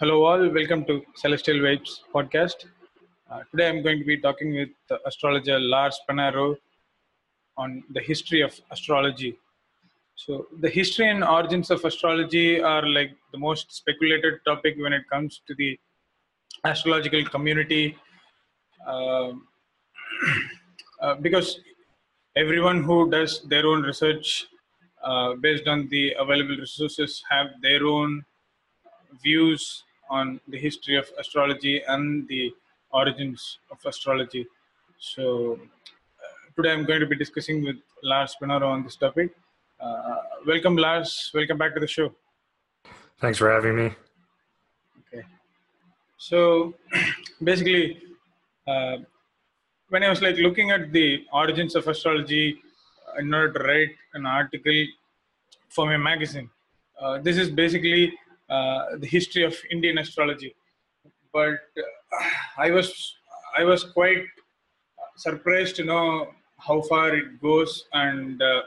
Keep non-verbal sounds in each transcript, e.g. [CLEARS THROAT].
Hello, all. Welcome to Celestial Vibes podcast. Uh, today, I'm going to be talking with astrologer Lars Panaro on the history of astrology. So, the history and origins of astrology are like the most speculated topic when it comes to the astrological community, Um [CLEARS THROAT] uh, because everyone who does their own research uh, based on the available resources have their own views on the history of astrology and the origins of astrology. So, uh, today I'm going to be discussing with Lars Pinaro on this topic. Uh, welcome, Lars. Welcome back to the show. Thanks for having me. Okay. So, [CLEARS THROAT] basically, uh, when I was like looking at the origins of astrology uh, in order to write an article for my magazine, uh, this is basically the history of Indian astrology. But uh, I was I was quite surprised to know how far it goes, and uh,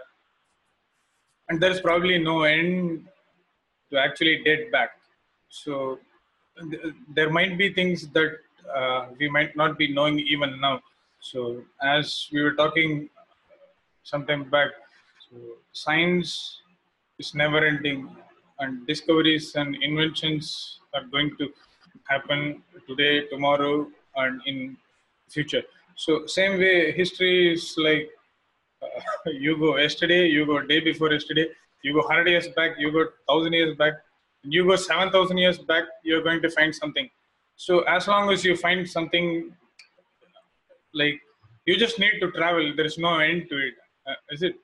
and there is probably no end to actually date back. So th- there might be things that uh, we might not be knowing even now. So as we were talking sometime back, so science is never ending and discoveries and inventions are going to happen today, tomorrow, and in future. So same way, history is like uh, [LAUGHS] you go yesterday, you go day before yesterday, you go hundred years back, you go thousand years back, you go seven thousand years back. You're going to find something. So as long as you find something, like you just need to travel. There is no end to it. Uh, is it?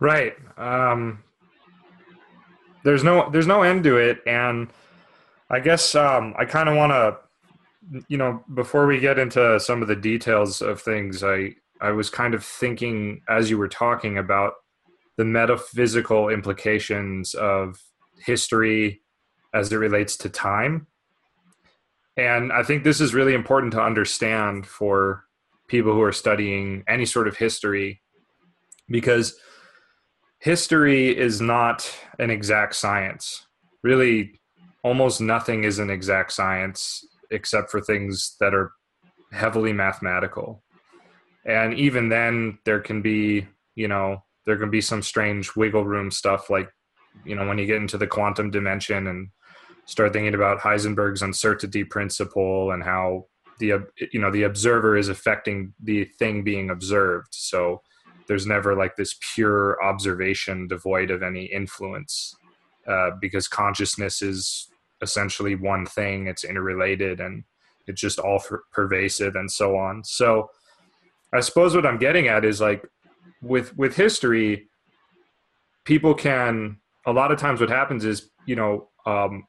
Right. Um, there's no there's no end to it, and I guess um, I kind of want to, you know, before we get into some of the details of things, I I was kind of thinking as you were talking about the metaphysical implications of history as it relates to time. And I think this is really important to understand for people who are studying any sort of history because history is not an exact science. Really, almost nothing is an exact science except for things that are heavily mathematical. And even then, there can be, you know, there can be some strange wiggle room stuff like, you know, when you get into the quantum dimension and start thinking about Heisenberg's uncertainty principle and how the you know the observer is affecting the thing being observed. So there's never like this pure observation devoid of any influence uh, because consciousness is essentially one thing it's interrelated and it's just all per- pervasive and so on. So i suppose what i'm getting at is like with with history people can a lot of times what happens is you know um,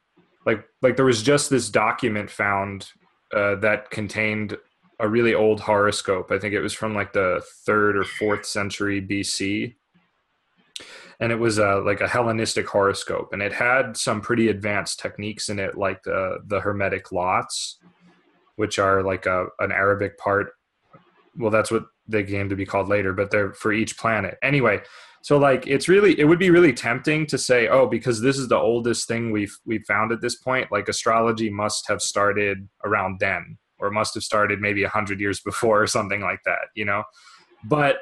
like like there was just this document found uh, that contained a really old horoscope. I think it was from like the third or fourth century BC. And it was a, like a Hellenistic horoscope, and it had some pretty advanced techniques in it, like the the Hermetic lots, which are like a an Arabic part. Well, that's what they came to be called later, but they're for each planet. Anyway, so like it's really it would be really tempting to say, oh, because this is the oldest thing we've we've found at this point, like astrology must have started around then or must have started maybe 100 years before or something like that you know? But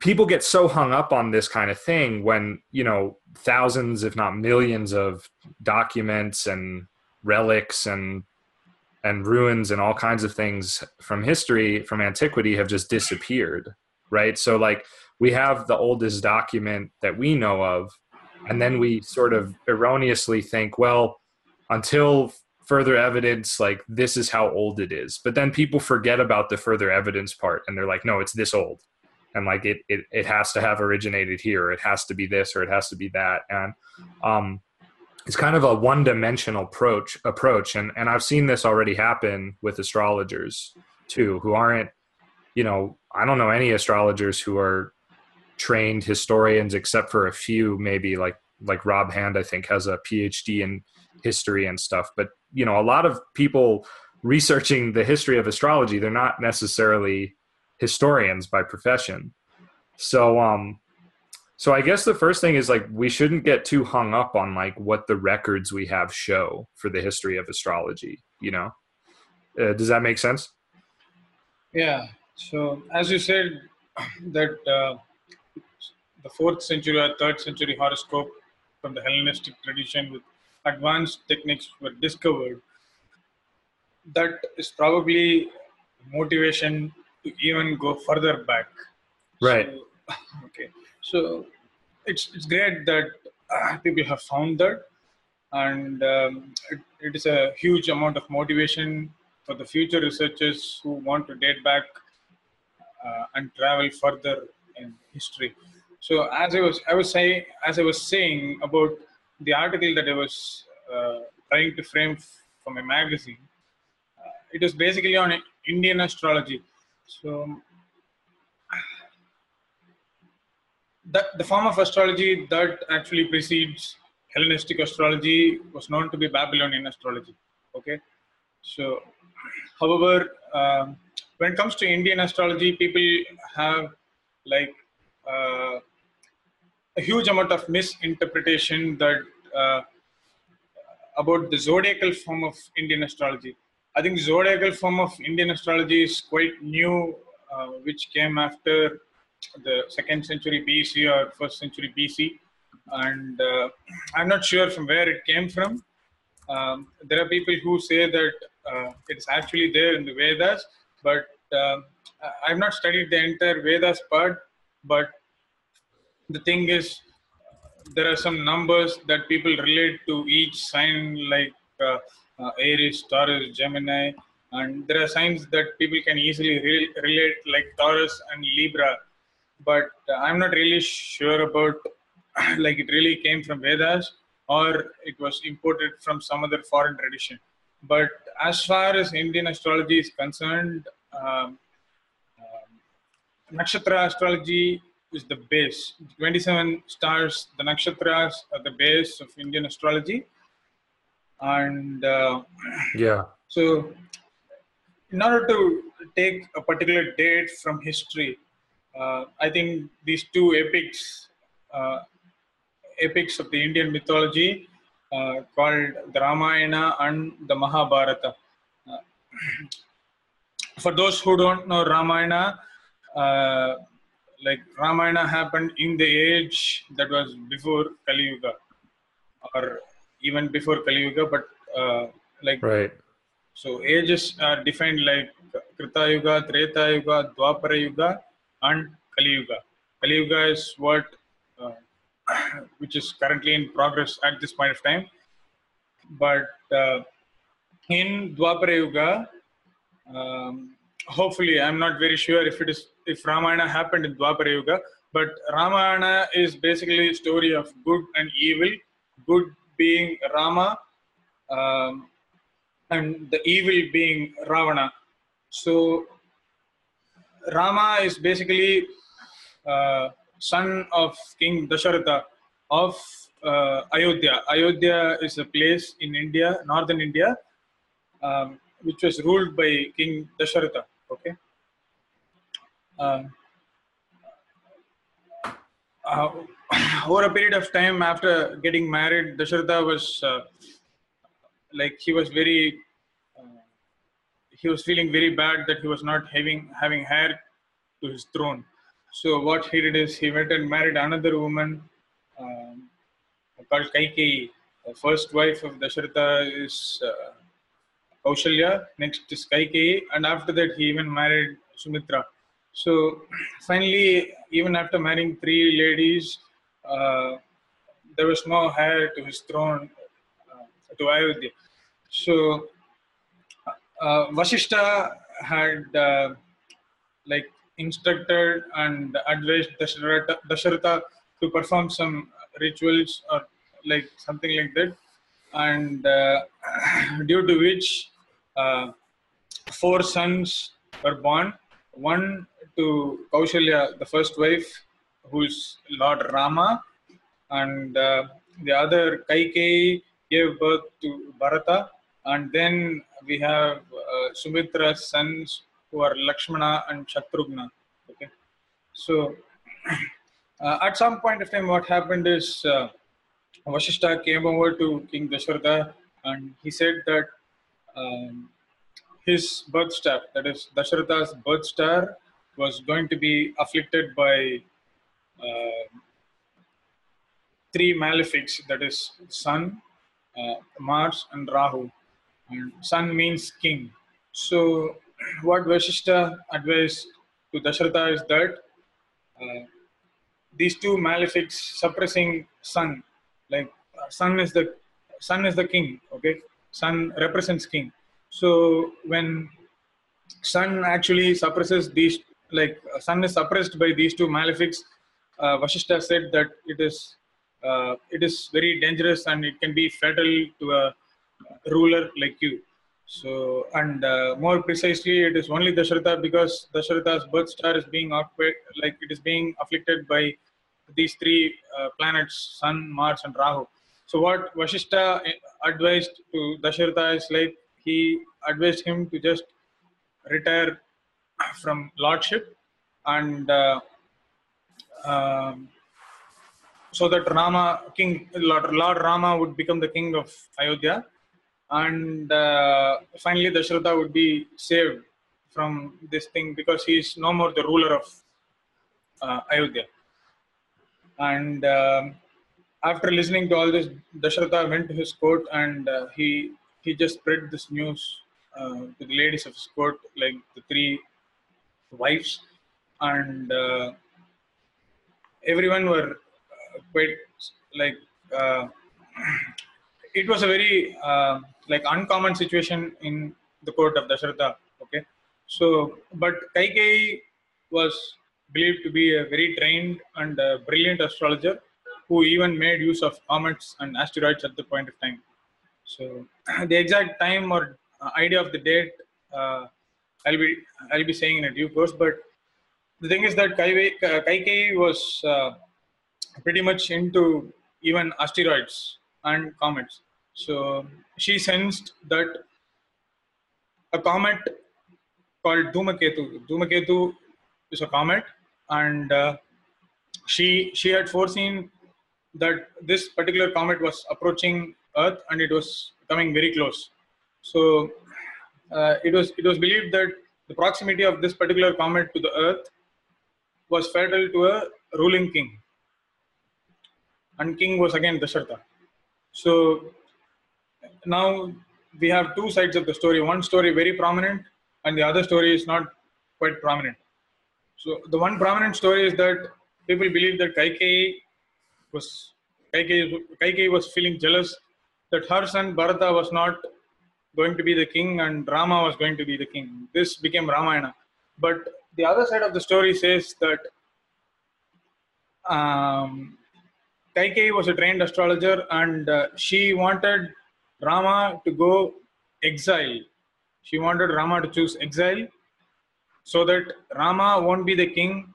people get so hung up on this kind of thing when you know thousands if not millions of documents and relics and and ruins and all kinds of things from history from antiquity have just disappeared right? So like we have the oldest document that we know of and then we sort of erroneously think well until further evidence like this is how old it is. But then people forget about the further evidence part and they're like no it's this old. And like it it, it has to have originated here it has to be this or it has to be that. And um it's kind of a one-dimensional approach approach. And and i've seen this already happen with astrologers too who aren't you know i don't know any astrologers who are trained historians except for a few maybe like like rob hand i think has a phd in history and stuff. But you know a lot of people researching the history of astrology they're not necessarily historians by profession so um So I guess the first thing is like we shouldn't get too hung up on like what the records we have show for the history of astrology. You know, uh, does that make sense? Yeah. So as you said, [CLEARS THROAT] that uh, the fourth century or third century horoscope from the Hellenistic tradition with advanced techniques were discovered. That is probably motivation to even go further back. Right. So, [LAUGHS] okay. So it's it's great that uh, people have found that, and um, it, it is a huge amount of motivation for the future researchers who want to date back uh, and travel further in history. So as I was I was saying as I was saying about the article that I was uh, trying to frame from a magazine, uh, it was basically on Indian astrology. So that the form of astrology that actually precedes Hellenistic astrology was known to be Babylonian astrology. Okay, so however, um, when it comes to Indian astrology, people have like uh, a huge amount of misinterpretation that uh, about the zodiacal form of Indian astrology. I think zodiacal form of Indian astrology is quite new, uh, which came after the second century BC or first century BC, and uh, I'm not sure from where it came from. Um, there are people who say that uh, it's actually there in the Vedas, but uh, I've not studied the entire Vedas part. But the thing is, there are some numbers that people relate to each sign, like uh, uh, Aries, Taurus, Gemini, and there are signs that people can easily re- relate, like Taurus and Libra. But uh, I'm not really sure about [CLEARS THROAT] like it really came from Vedas or it was imported from some other foreign tradition. But as far as Indian astrology is concerned, um, um, nakshatra astrology is the base. 27 stars, the nakshatras are the base of Indian astrology. And uh, Yeah. so, in order to take a particular date from history, uh, I think these two epics, uh, epics of the Indian mythology, uh, called the Ramayana and the Mahabharata. Uh, [CLEARS THROAT] for those who don't know Ramayana, uh, like Ramayana happened in the age that was before Kali Yuga, or even before Kali Yuga, but uh, like Right. so ages are defined like Krita Yuga, Treta Yuga, Dwapara Yuga, and Kali Yuga. Kali Yuga is what uh, [COUGHS] which is currently in progress at this point of time. But uh, in Dwapara Yuga, um, hopefully, I'm not very sure if it is if Ramayana happened in Dwapara Yuga, but Ramayana is basically a story of good and evil. Good being Rama, um, and the evil being Ravana. So Rama is basically uh, son of King Dasharatha of uh, Ayodhya. Ayodhya is a place in India, northern India, um, which was ruled by King Dasharatha. Okay. Um, uh, [CLEARS THROAT] over a period of time after getting married, Dasharatha was uh, like he was very uh, he was feeling very bad that he was not having having heir to his throne. So what he did is he went and married another woman um, called Kaikeyi. The first wife of Dasharatha is uh, Kaushalya. Next is Kaikeyi, and after that he even married Sumitra. So finally, even after marrying three ladies, uh, there was no heir to his throne uh, to Ayodhya. So uh, Vasishta had uh, like instructed and advised Dasharatha to perform some rituals or like something like that, and uh, [CLEARS THROAT] due to which uh, four sons were born. One to Kaushalya, the first wife, who's Lord Rama, and uh, the other Kaikeyi gave birth to Bharata, and then we have uh, Sumitra's sons who are Lakshmana and Shatrughna. Okay, so [CLEARS THROAT] uh, at some point of time, what happened is uh, came over to King Dasharatha and he said that um, his birth star, that is Dasharatha's birth star, was going to be afflicted by uh, three malefics that is sun uh, mars and rahu and sun means king. So [CLEARS THROAT] what vashishta advised to dasharatha is that uh, these two malefics suppressing sun like uh, sun is the sun is the king okay? Sun represents king so when sun actually suppresses these like uh, sun is suppressed by these two malefics uh, Vashishta said that it is uh, it is very dangerous and it can be fatal to a ruler like you. So, and uh, more precisely, it is only Dasharatha because Dasharatha's birth star is being occupied, like it is being afflicted by these three uh, planets, Sun, Mars, and Rahu. So, what Vashishta advised to Dasharatha is like he advised him to just retire from lordship and uh, um, so that Rama, King Lord, Lord Rama would become the king of Ayodhya, and uh, finally Dasharatha would be saved from this thing because he is no more the ruler of uh, Ayodhya. And um, after listening to all this, Dasharatha went to his court and uh, he he just spread this news uh, to the ladies of his court, like the three wives, and uh, everyone were uh, quite like uh, [CLEARS THROAT] it was a very uh, like uncommon situation in the court of Dasharatha. Okay, so but Kaikeyi was believed to be a very trained and brilliant astrologer who even made use of comets and asteroids at the point of time. So [CLEARS THROAT] the exact time or uh, idea of the date uh, I'll be I'll be saying in a due course, but the thing is that Kaikeyi was uh, pretty much into even asteroids and comets. So she sensed that a comet called Dhumaketu. Dhumaketu is a comet, and uh, she she had foreseen that this particular comet was approaching Earth and it was coming very close. So uh, it was it was believed that the proximity of this particular comet to the Earth was fatal to a ruling king. And king was again Dasharatha. So now we have two sides of the story. One story very prominent, and the other story is not quite prominent. So the one prominent story is that people believe that Kaikeyi was Kaikeyi, Kaikeyi was feeling jealous that her son Bharata was not going to be the king and Rama was going to be the king. This became Ramayana. But the other side of the story says that um, was a trained astrologer and uh, she wanted Rama to go exile. She wanted Rama to choose exile so that Rama won't be the king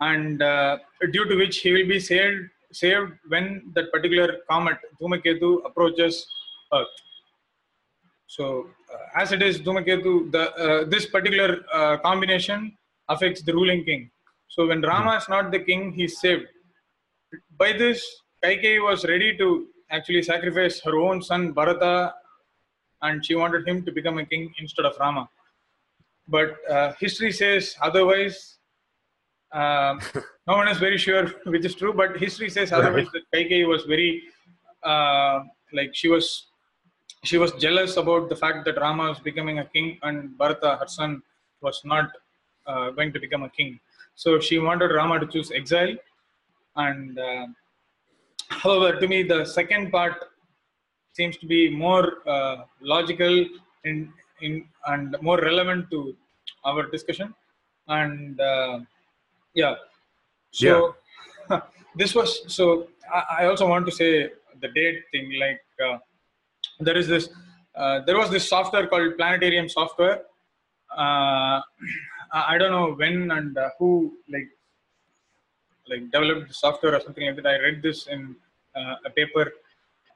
and uh, due to which he will be saved saved when that particular comet Dhumaketu approaches Earth. So uh, as it is Dhumaketu, the, uh, this particular uh, combination affects the ruling king. So when Rama is not the king, he's saved. By this, Kaikeyi was ready to actually sacrifice her own son Bharata, and she wanted him to become a king instead of Rama. But uh, history says otherwise. Um, no one is very sure which is true, but history says otherwise. That Kaikeyi was very uh, like she was she was jealous about the fact that Rama was becoming a king and Bharata, her son, was not uh, going to become a king. So she wanted Rama to choose exile. And uh, however, to me, the second part seems to be more uh, logical in, in, and more relevant to our discussion. And uh, yeah, so Yeah. [LAUGHS] this was so. I, I also want to say the date thing. Like uh, there is this, uh, there was this software called Planetarium software. Uh, [CLEARS THROAT] I don't know when and uh, who like like developed the software or something like that. I read this in uh, a paper,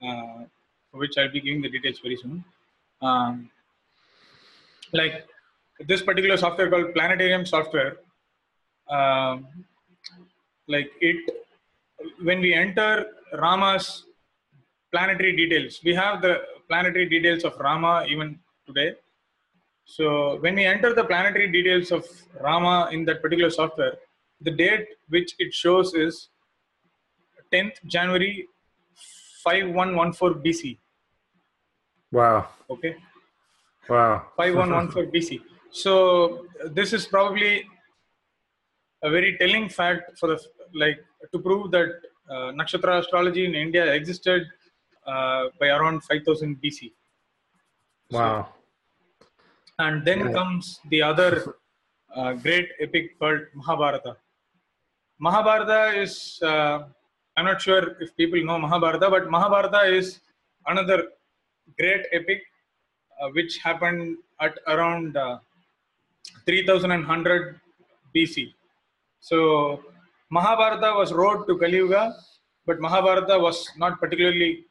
uh, for which I'll be giving the details very soon. Um, like this particular software called Planetarium software. Um, like it when we enter Rama's planetary details, we have the planetary details of Rama even today. So when we enter the planetary details of Rama in that particular software, the date which it shows is 10th January 5114 BC. Wow. Okay. Wow. 5114 BC. So this is probably a very telling fact for the like to prove that uh, nakshatra astrology in India existed uh, by around 5000 BC. Wow. And then Yeah. comes the other uh, great epic called Mahabharata. Mahabharata is, uh, I'm not sure if people know Mahabharata, but Mahabharata is another great epic uh, which happened at around uh, 3100 BC. So Mahabharata was wrote to Kali Yuga, but Mahabharata was not particularly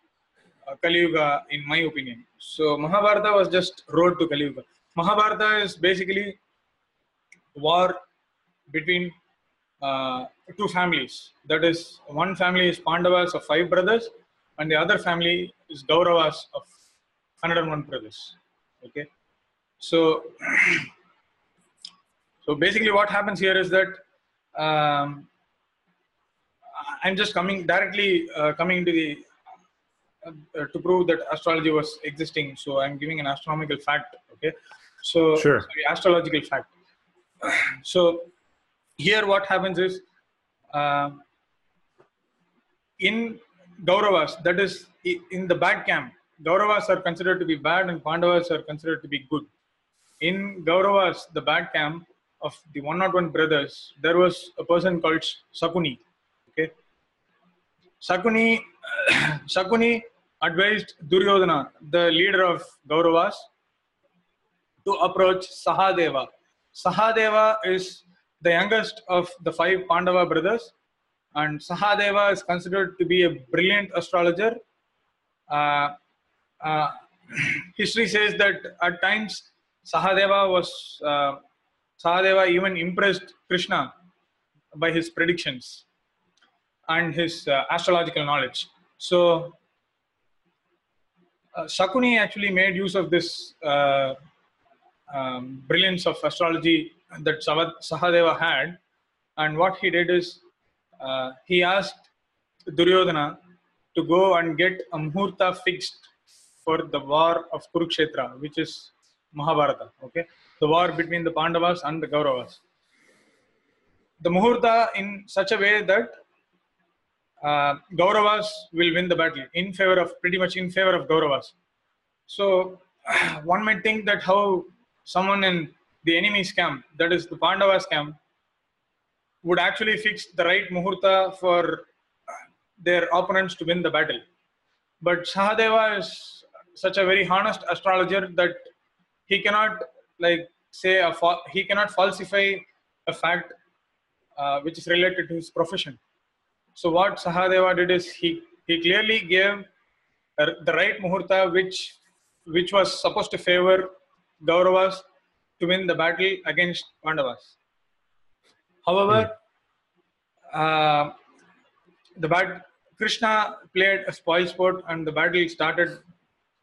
uh, Kali Yuga in my opinion. So Mahabharata was just wrote to Kali Yuga. Mahabharata is basically war between uh, two families. That is, one family is Pandavas of five brothers, and the other family is Gauravas of 101 brothers. Okay, so [CLEARS THROAT] so basically, what happens here is that um, I'm just coming directly uh, coming into the uh, to prove that astrology was existing. So I'm giving an astronomical fact. Okay, so Sure. sorry, astrological fact. [CLEARS THROAT] so here, what happens is uh, in Gauravas, that is in the bad camp, Gauravas are considered to be bad and Pandavas are considered to be good. In Gauravas, the bad camp of the 101 brothers, there was a person called Sakuni. Okay, Sakuni, Sakuni [CLEARS THROAT] advised Duryodhana, the leader of Gauravas, to approach Sahadeva. Sahadeva is the youngest of the five Pandava brothers, and Sahadeva is considered to be a brilliant astrologer. Uh, uh, [CLEARS THROAT] history says that at times Sahadeva was uh, Sahadeva even impressed Krishna by his predictions and his uh, astrological knowledge. So uh, Shakuni actually made use of this uh, um, brilliance of astrology that Sahadeva had, and what he did is uh, he asked Duryodhana to go and get a muhurta fixed for the war of Kurukshetra, which is Mahabharata. Okay, the war between the Pandavas and the Kauravas. The muhurta in such a way that uh, Gauravas will win the battle in favor of pretty much in favor of Gauravas. So [SIGHS] one might think that how someone in the enemy's camp, that is the Pandavas camp, would actually fix the right muhurta for their opponents to win the battle. But Sahadeva is such a very honest astrologer that he cannot like say a fa- he cannot falsify a fact uh, which is related to his profession. So what Sahadeva did is he he clearly gave the right muhurta which which was supposed to favor Gauravas to win the battle against Pandavas. However, uh, the bat Krishna played a spoil sport and the battle started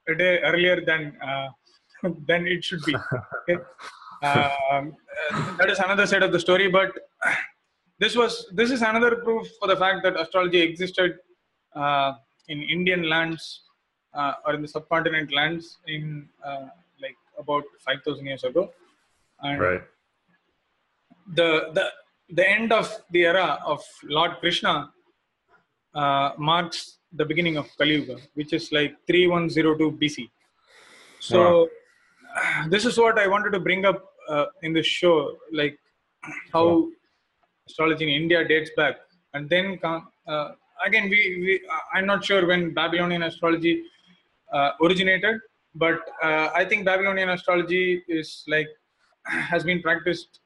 a day earlier than uh, than it should be. [LAUGHS] Okay? Um, uh, that is another side of the story, but this was this is another proof for the fact that astrology existed uh, in Indian lands uh, or in the subcontinent lands in uh, like about five thousand years ago, and Right. the the the end of the era of Lord Krishna uh, marks the beginning of Kali Yuga, which is like 3102 BC. So [SIGHS] this is what I wanted to bring up uh, in this show, like [CLEARS THROAT] how astrology in India dates back, and then uh, again we, we I'm not sure when Babylonian astrology uh, originated, but uh, I think Babylonian astrology is like [CLEARS THROAT] has been practiced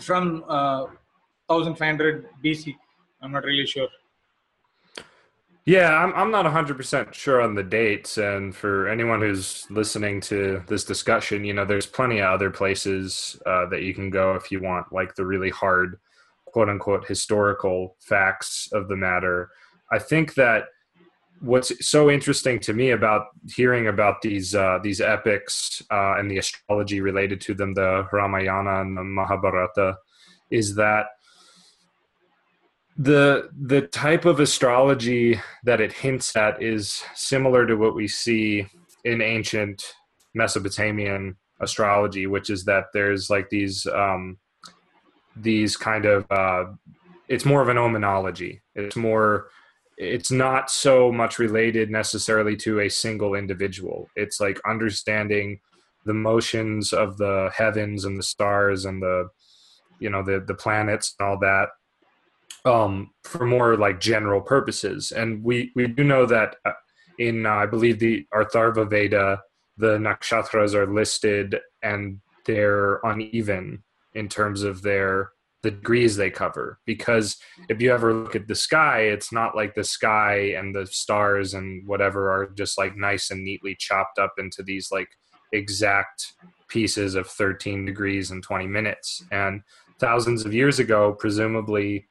from uh, 1500 BC. I'm not really sure. Yeah, I'm I'm not 100% sure on the dates and for anyone who's listening to this discussion, you know, there's plenty of other places uh, that you can go if you want like the really hard quote unquote historical facts of the matter. I think that what's so interesting to me about hearing about these uh, these epics uh, and the astrology related to them, the Ramayana and the Mahabharata, is that the the type of astrology that it hints at is similar to what we see in ancient Mesopotamian astrology, which is that there's like these um, these kind of uh, it's more of an omenology. It's more it's not so much related necessarily to a single individual. It's like understanding the motions of the heavens and the stars and the you know the the planets and all that um, for more like general purposes. And we we do know that uh, in uh, I believe the Atharva Veda, the nakshatras are listed and they're uneven in terms of their the degrees they cover because if you ever look at the sky it's not like the sky and the stars and whatever are just like nice and neatly chopped up into these like exact pieces of 13 degrees and 20 minutes and thousands of years ago presumably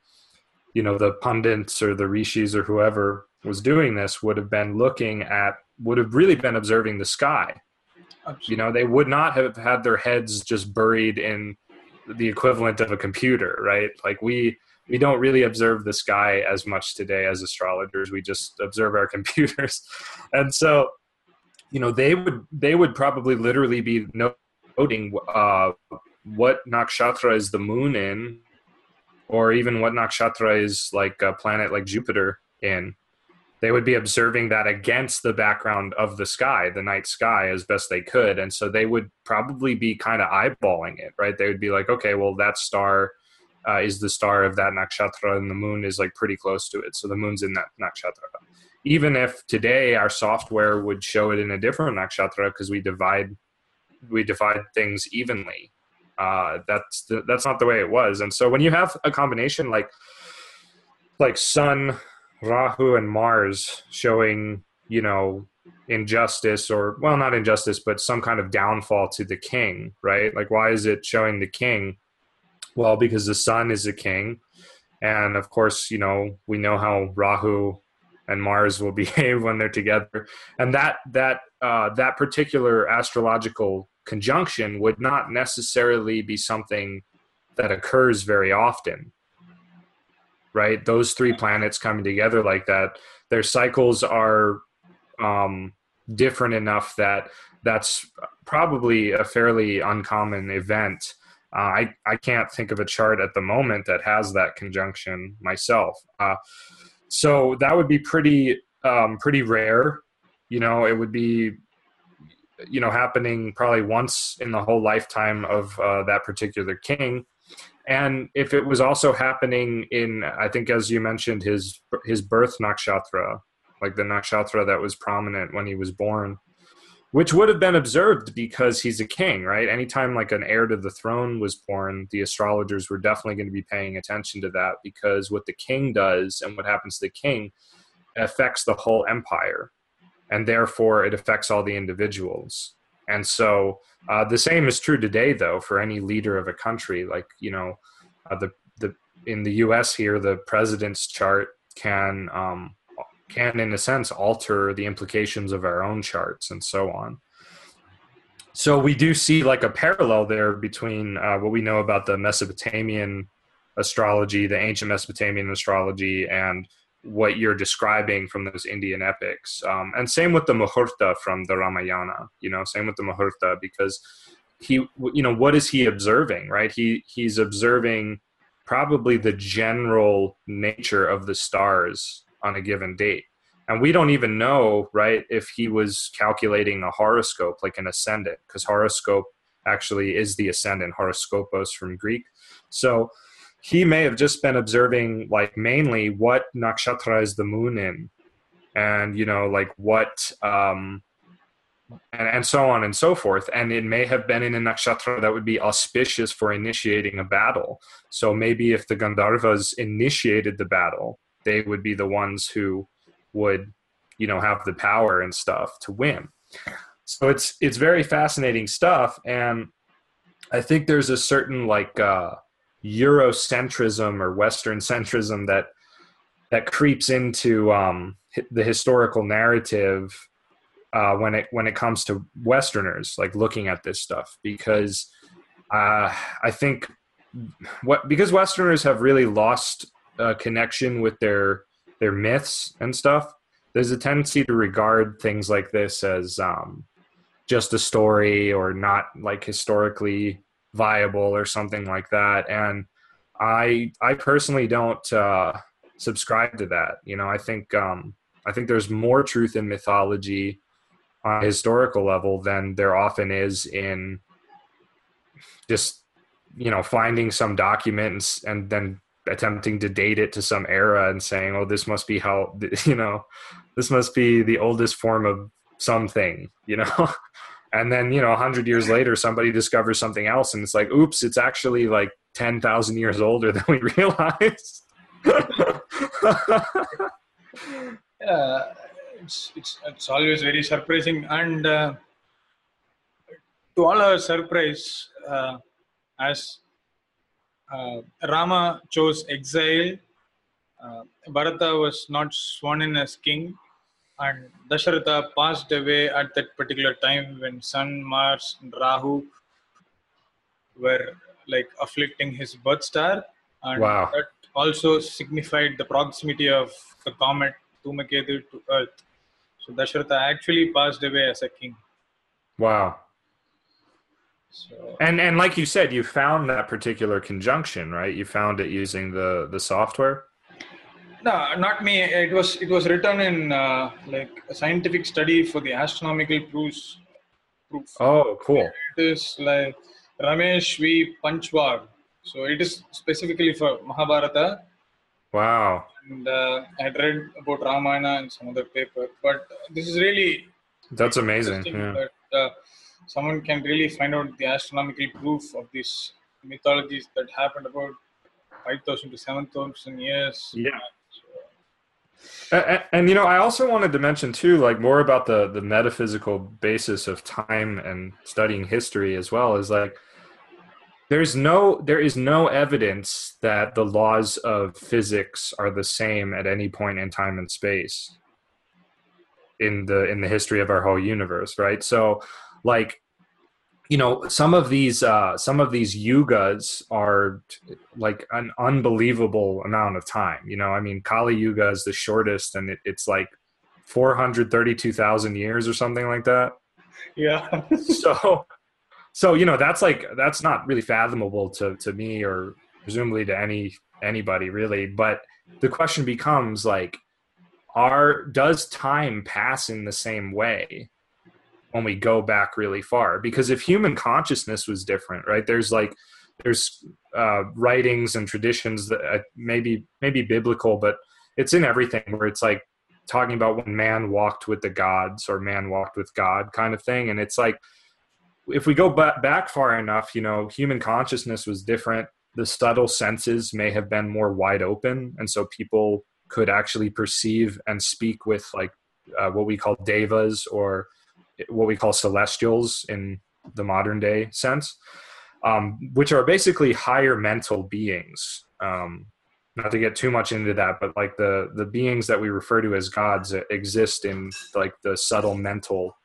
you know the pundits or the rishis or whoever was doing this would have been looking at would have really been observing the sky. You know they would not have had their heads just buried in the equivalent of a computer right? Like we we don't really observe the sky as much today as astrologers. We just observe our [LAUGHS] computers. And so you know they would they would probably literally be noting uh, what nakshatra is the moon in or even what nakshatra is like a planet like Jupiter in, they would be observing that against the background of the sky, the night sky, as best they could. And so they would probably be kind of eyeballing it, right? They would be like, okay, well, that star uh, is the star of that nakshatra, and the moon is like pretty close to it. So the moon's in that nakshatra. Even if today our software would show it in a different nakshatra because we divide we divide things evenly uh, that's the, that's not the way it was. And so when you have a combination like like Sun, Rahu, and Mars showing, you know, injustice or well, not injustice, but some kind of downfall to the king, right? Like, why is it showing the king? Well, because the sun is a king, and of course, you know, we know how Rahu and Mars will [LAUGHS] behave when they're together, and that that uh, that particular astrological conjunction would not necessarily be something that occurs very often right? Those three planets coming together like that their cycles are um, different enough that that's probably a fairly uncommon event. Uh, I, I can't think of a chart at the moment that has that conjunction myself. Uh, so that would be pretty um, pretty rare. You know it would be you know happening probably once in the whole lifetime of uh, that particular king. And if it was also happening in i think as you mentioned his his birth nakshatra like the nakshatra that was prominent when he was born which would have been observed because he's a king right? Anytime like an heir to the throne was born the astrologers were definitely going to be paying attention to that because what the king does and what happens to the king affects the whole empire and therefore it affects all the individuals. And so uh, the same is true today, though, for any leader of a country. Like you know, uh, the the in the U.S. here, the president's chart can um, can, in a sense, alter the implications of our own charts and so on. So we do see like a parallel there between uh, what we know about the Mesopotamian astrology, the ancient Mesopotamian astrology, and what you're describing from those Indian epics. Um, and same with the Muhurta from the Ramayana, you know, same with the Muhurta because he, you know, what is he observing, right? He, he's observing probably the general nature of the stars on a given date. And we don't even know, right, if he was calculating a horoscope, like an ascendant, because horoscope actually is the ascendant, horoscopos from Greek. So, he may have just been observing like mainly what nakshatra is the moon in and you know like what um and, and so on and so forth. And it may have been in a nakshatra that would be auspicious for initiating a battle. So maybe if the gandharvas initiated the battle they would be the ones who would you know have the power and stuff to win. So it's it's very fascinating stuff. And i think there's a certain like uh Eurocentrism or Western centrism that that creeps into um, the historical narrative uh, when it when it comes to Westerners, like looking at this stuff, because uh, I think what because Westerners have really lost a connection with their their myths and stuff. There's a tendency to regard things like this as um, just a story or not like historically viable or something like that. And I I personally don't uh, subscribe to that. You know, I think um, I think there's more truth in mythology on a historical level than there often is in just you know finding some documents and then attempting to date it to some era and saying oh this must be how [LAUGHS] you know this must be the oldest form of something you know [LAUGHS] and then you know 100 years later somebody discovers something else and it's like oops it's actually like 10,000 years older [LAUGHS] than we realized yeah it's, it's it's always very surprising and uh, to all our surprise uh, as uh, Rama chose exile. Uh, Bharata was not sworn in as king, and Dasharatha passed away at that particular time when Sun, Mars, and Rahu were like afflicting his birth star, and Wow. that also signified the proximity of the comet Dhumaketu to Earth. So Dasharatha actually passed away as a king. wow So and and like you said you found that particular conjunction right you found it using the the software No, not me. It was it was written in uh, like a scientific study for the astronomical proofs. Proof. oh cool It is like Ramesh V. Panchwag. So it is specifically for Mahabharata, wow and uh, I had read about Ramayana and some other paper. But this is really that's amazing yeah. that uh, someone can really find out the astronomical proof of these mythologies that happened about five thousand to seven thousand years. Yeah. And, and you know, I also wanted to mention too, like more about the the metaphysical basis of time and studying history as well. Is like there's no there is no evidence that the laws of physics are the same at any point in time and space in the in the history of our whole universe, right? So, like you know some of these uh some of these yugas are t- like an unbelievable amount of time you know? I mean kali yuga is the shortest and it, it's like 432000 years or something like that. Yeah. [LAUGHS] so so you know that's like that's not really fathomable to to me or presumably to any anybody really. But the question becomes like are does time pass in the same way when we go back really far because if human consciousness was different right there's like there's uh, writings and traditions that uh, maybe maybe biblical but it's in everything where it's like talking about when man walked with the gods or man walked with god kind of thing and it's like if we go ba- back far enough you know human consciousness was different. The subtle senses may have been more wide open and so people could actually perceive and speak with like uh, what we call devas or what we call celestials in the modern day sense, um, which are basically higher mental beings. Um, not to get too much into that, but like the the beings that we refer to as gods exist in like the subtle mental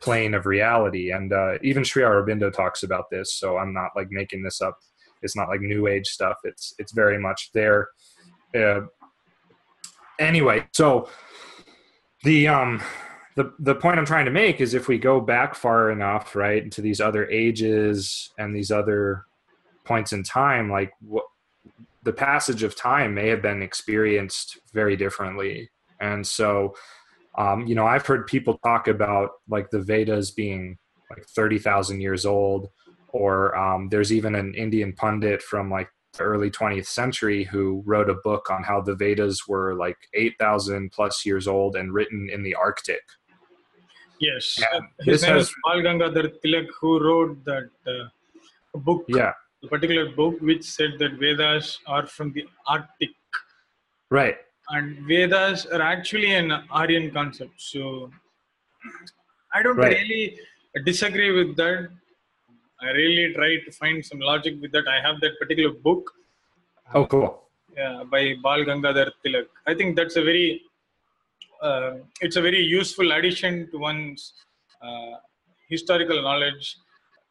plane of reality, and uh, even Sri Aurobindo talks about this. So I'm not like making this up. It's not like new age stuff. It's it's very much there. Uh, anyway, so the um the the point I'm trying to make is if we go back far enough, right, into these other ages and these other points in time, like what the passage of time may have been experienced very differently, and so. Um, you know, I've heard people talk about like the Vedas being like 30,000 years old, or um, there's even an Indian pundit from like the early 20th century who wrote a book on how the Vedas were like 8,000 plus years old and written in the Arctic. Yes. Yeah, Uh, His this name has- is Bal Gangadhar Tilak, who wrote that uh, book, Yeah, a particular book, which said that Vedas are from the Arctic. right. And Vedas are actually an Aryan concept. So I don't Right. really disagree with that. I really try to find some logic with that. I have that particular book. Oh, cool. Yeah, by Bal Gangadhar Tilak. I think that's a very uh, it's a very useful addition to one's uh, historical knowledge,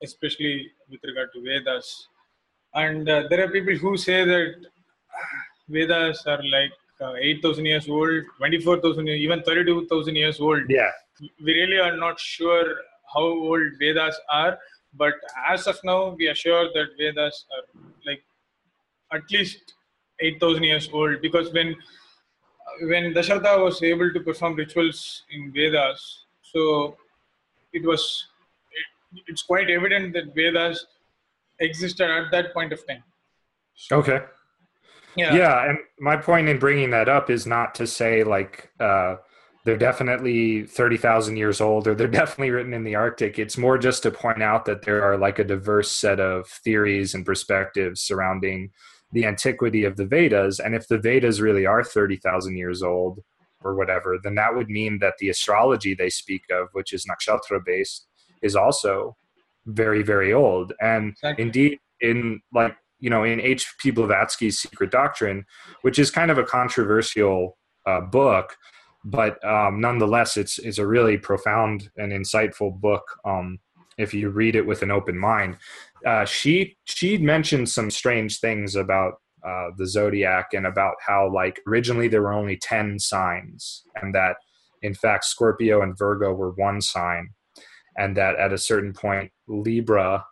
especially with regard to Vedas. And uh, there are people who say that Vedas are like uh, 8,000 years old, 24,000, even 32,000 years old. Yeah. We really are not sure how old Vedas are, but as of now, we are sure that Vedas are like at least 8,000 years old because when when Dasharatha was able to perform rituals in Vedas, so it was it, it's quite evident that Vedas existed at that point of time. Okay. Yeah. Yeah, and my point in bringing that up is not to say like uh, they're definitely thirty thousand years old or they're [LAUGHS] definitely written in the Arctic. It's more just to point out that there are like a diverse set of theories and perspectives surrounding the antiquity of the Vedas. And if the Vedas really are 30,000 years old or whatever, then that would mean that the astrology they speak of, which is nakshatra based, is also very, very old. And Exactly. indeed, in like, you know, in H.P. Blavatsky's Secret Doctrine, which is kind of a controversial uh, book, but um, nonetheless, it's, it's a really profound and insightful book um, if you read it with an open mind uh, she she mentioned some strange things about uh, the zodiac and about how like originally there were only 10 signs and that in fact scorpio and virgo were one sign and that at a certain point libra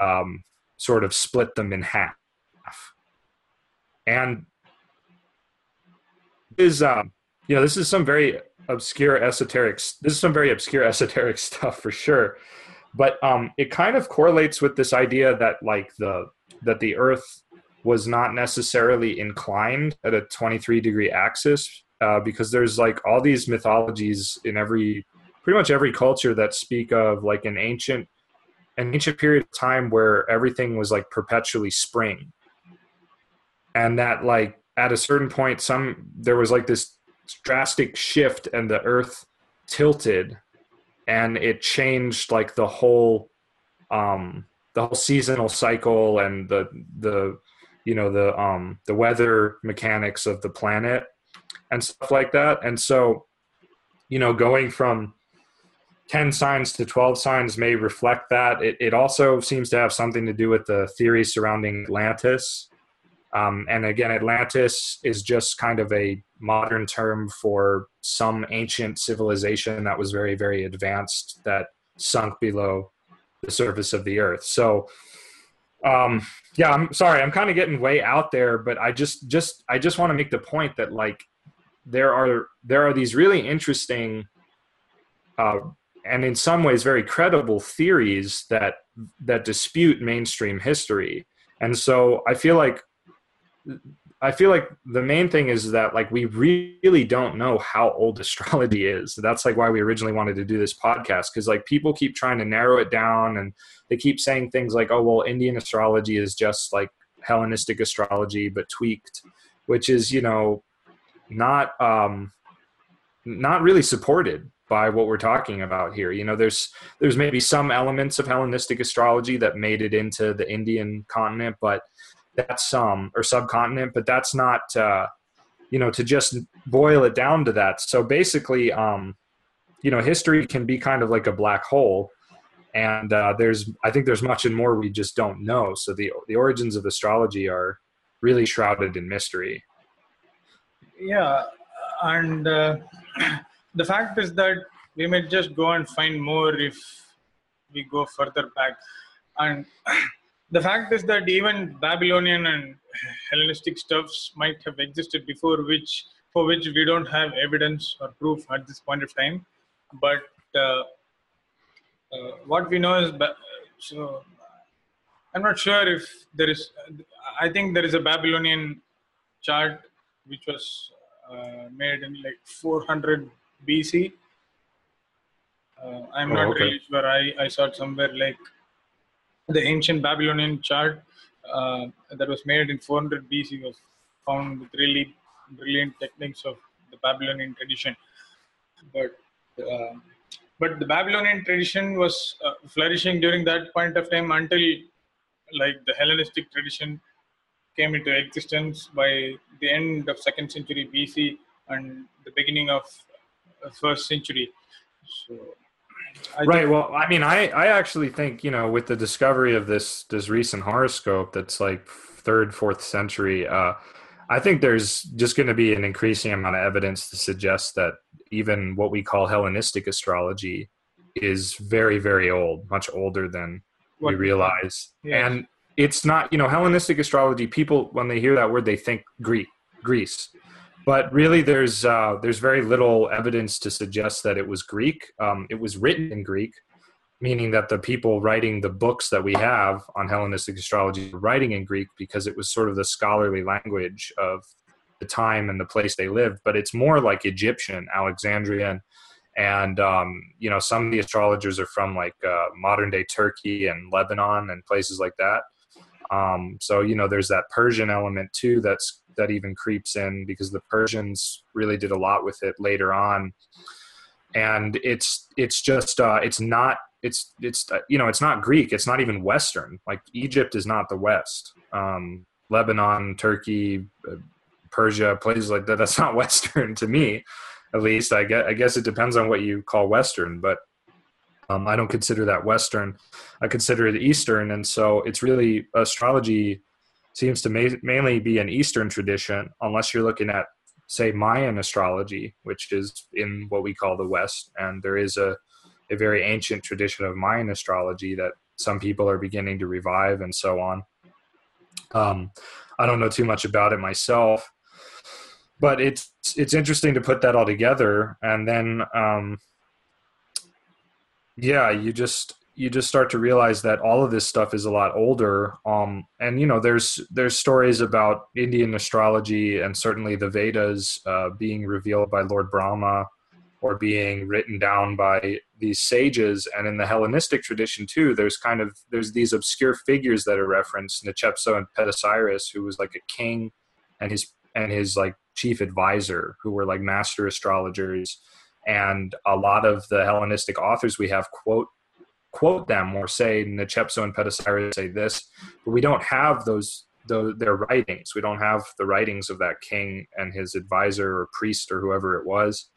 um, sort of split them in half. And is um, you know this is some very obscure esoteric this is some very obscure [LAUGHS] esoteric stuff for sure but um, it kind of correlates with this idea that like the that the earth was not necessarily inclined at a 23 degree axis uh, because there's like all these mythologies in every pretty much every culture that speak of like an ancient an ancient period of time where everything was like perpetually spring. And that like at a certain point some there was like this drastic shift and the earth tilted and it changed like the whole um the whole seasonal cycle and the the you know the um the weather mechanics of the planet and stuff like that. And so you know going from 10 signs to 12 signs may reflect that. It, it also seems to have something to do with the theory surrounding atlantis um, and again atlantis is just kind of a modern term for some ancient civilization that was very very advanced that sunk below the surface of the earth. So um yeah i'm sorry i'm kind of getting way out there but i just just i just want to make the point that like there are there are these really interesting uh and in some ways very credible theories that that dispute mainstream history. And so i feel like I feel like the main thing is that like we really don't know how old [LAUGHS] astrology is. That's like why we originally wanted to do this podcast because like people keep trying to narrow it down and they keep saying things like, "Oh, well, Indian astrology is just like Hellenistic astrology but tweaked," which is you know not um, not really supported by what we're talking about here. You know, there's there's maybe some elements of Hellenistic astrology that made it into the Indian continent, but that's um or subcontinent but that's not uh you know to just boil it down to that. So basically um you know history can be kind of like a black hole and uh there's i think there's much and more we just don't know. So the the origins of astrology are really shrouded in mystery. Yeah and uh, [CLEARS THROAT] the fact is that we may just go and find more if we go further back. And [CLEARS THROAT] the fact is that even Babylonian and Hellenistic stuffs might have existed before, which for which we don't have evidence or proof at this point of time. But uh, uh, what we know is, so I'm not sure if there is. I think there is a Babylonian chart which was uh, made in like 400 BC. Uh, I'm Oh, not okay. really sure. I, I saw it somewhere like the ancient Babylonian chart uh, that was made in 400 BC was found with really brilliant techniques of the Babylonian tradition. But uh, but the Babylonian tradition was uh, flourishing during that point of time until like the Hellenistic tradition came into existence by the end of second century BC and the beginning of uh, first century. So, I right. Well, I mean, I I actually think you know with the discovery of this this recent horoscope that's like third fourth century. Uh, I think there's just going to be an increasing amount of evidence to suggest that even what we call Hellenistic astrology is very, very old, much older than what? we realize. Yes. And it's not, you know, Hellenistic astrology. People, when they hear that word, they think Greek, Greece, but really, there's uh, there's very little evidence to suggest that it was Greek. Um, it was written in Greek, meaning that the people writing the books that we have on Hellenistic astrology were writing in Greek because it was sort of the scholarly language of the time and the place they lived. But it's more like Egyptian, Alexandrian, and um, you know some of the astrologers are from like uh, modern day Turkey and Lebanon and places like that. Um, so you know there's that Persian element too that's that even creeps in because the Persians really did a lot with it later on. And it's it's just uh, it's not it's it's uh, you know it's not Greek. It's not even Western. Like Egypt is not the West. Um, Lebanon Turkey uh, Persia places like that [LAUGHS] that's not Western to me at least. I guess I guess it depends on what you call Western but um, I don't consider that Western. I consider it Eastern. And so it's really astrology seems to ma- mainly be an Eastern tradition unless you're looking at say Mayan astrology which is in what we call the West and there is a a very ancient tradition of Mayan astrology that some people are beginning to revive and so on. Um, I don't know too much about it myself, but it's it's interesting to put that all together, and then um, yeah, you just you just start to realize that all of this stuff is a lot older. Um, and you know, there's there's stories about Indian astrology and certainly the Vedas uh, being revealed by Lord Brahma or being written down by these sages and in the hellenistic tradition too there's kind of there's these obscure figures that are referenced Nechepso and Petosiris who was like a king and his and his like chief advisor who were like master astrologers and a lot of the hellenistic authors we have quote quote them or say Nechepso and Petosiris say this but we don't have those the, their writings. We don't have the writings of that king and his advisor or priest or whoever it was.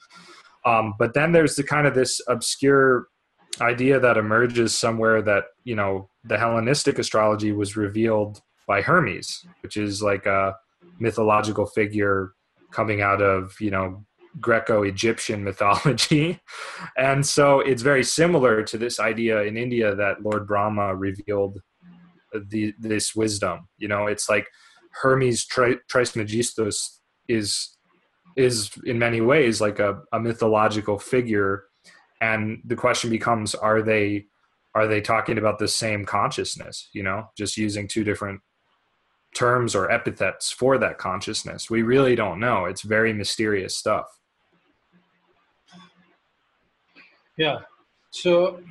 Um, but then there's the kind of this obscure idea that emerges somewhere that you know the Hellenistic astrology was revealed by Hermes, which is like a mythological figure coming out of you know Greco-Egyptian mythology, [LAUGHS] and so it's very similar to this idea in India that Lord Brahma revealed the, this wisdom. You know, it's like Hermes Trismegistus is is in many ways like a, a mythological figure. And the question becomes are they are they talking about the same consciousness you know just using two different terms or epithets for that consciousness? We really don't know. It's very mysterious stuff yeah. So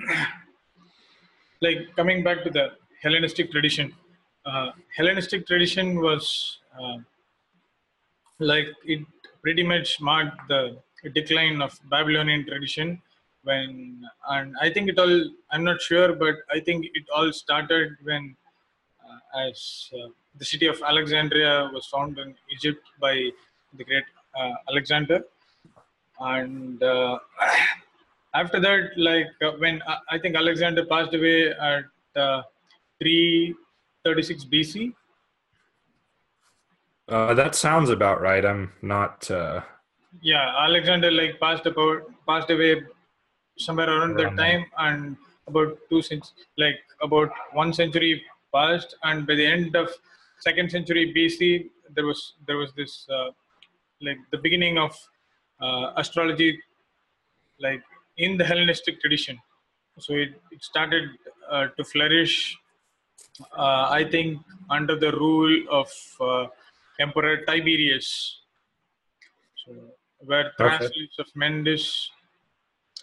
[CLEARS THROAT] like coming back to the hellenistic tradition uh, hellenistic tradition was uh, like it pretty much marked the decline of Babylonian tradition when and I think it all I'm not sure but I think it all started when uh, as uh, the city of Alexandria was found in Egypt by the great uh, Alexander. And uh, [CLEARS THROAT] after that like uh, when uh, I think Alexander passed away at 336 BC uh, that sounds about right. I'm not. Uh... Yeah, Alexander like passed about passed away somewhere around, around that time, and about two centuries, like about one century passed, and by the end of second century BC, there was there was this uh, like the beginning of uh, astrology, like in the Hellenistic tradition. So it, it started uh, to flourish. Uh, I think under the rule of uh, Emperor Tiberius. So, where Thrasyllus of Mendes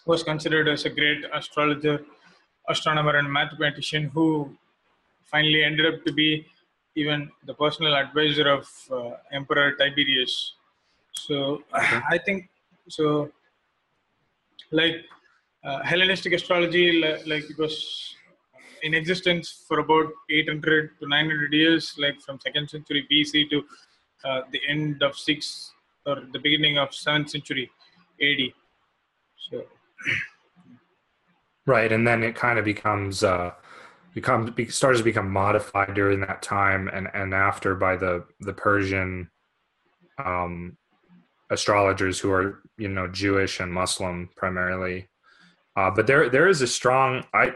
was considered as a great astrologer, astronomer, and mathematician who finally ended up to be even the personal advisor of uh, Emperor Tiberius. So okay. I think so. Like uh, Hellenistic astrology, like, it was in existence for about 800 to 900 years, like from second century BC to uh, the end of sixth or the beginning of seventh century AD. So, [CLEARS THROAT] right, and then it kind of becomes uh, becomes be, starts to become modified during that time and and after by the the Persian um, astrologers who are you know Jewish and Muslim primarily. Uh, but there there is a strong I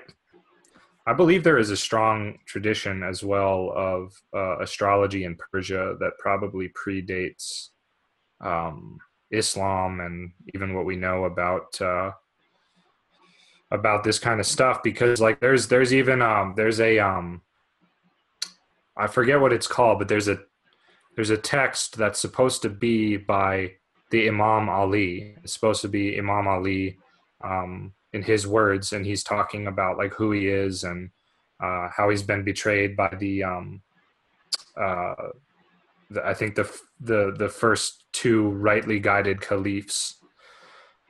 I believe there is a strong tradition as well of uh, astrology in Persia that probably predates um, Islam and even what we know about uh, about this kind of stuff because like there's there's even um, there's a um, I forget what it's called but there's a there's a text that's supposed to be by the Imam Ali. It's supposed to be Imam Ali um, in his words, and he's talking about like who he is and uh, how he's been betrayed by the, um, uh, the, I think the the the first two rightly guided caliphs.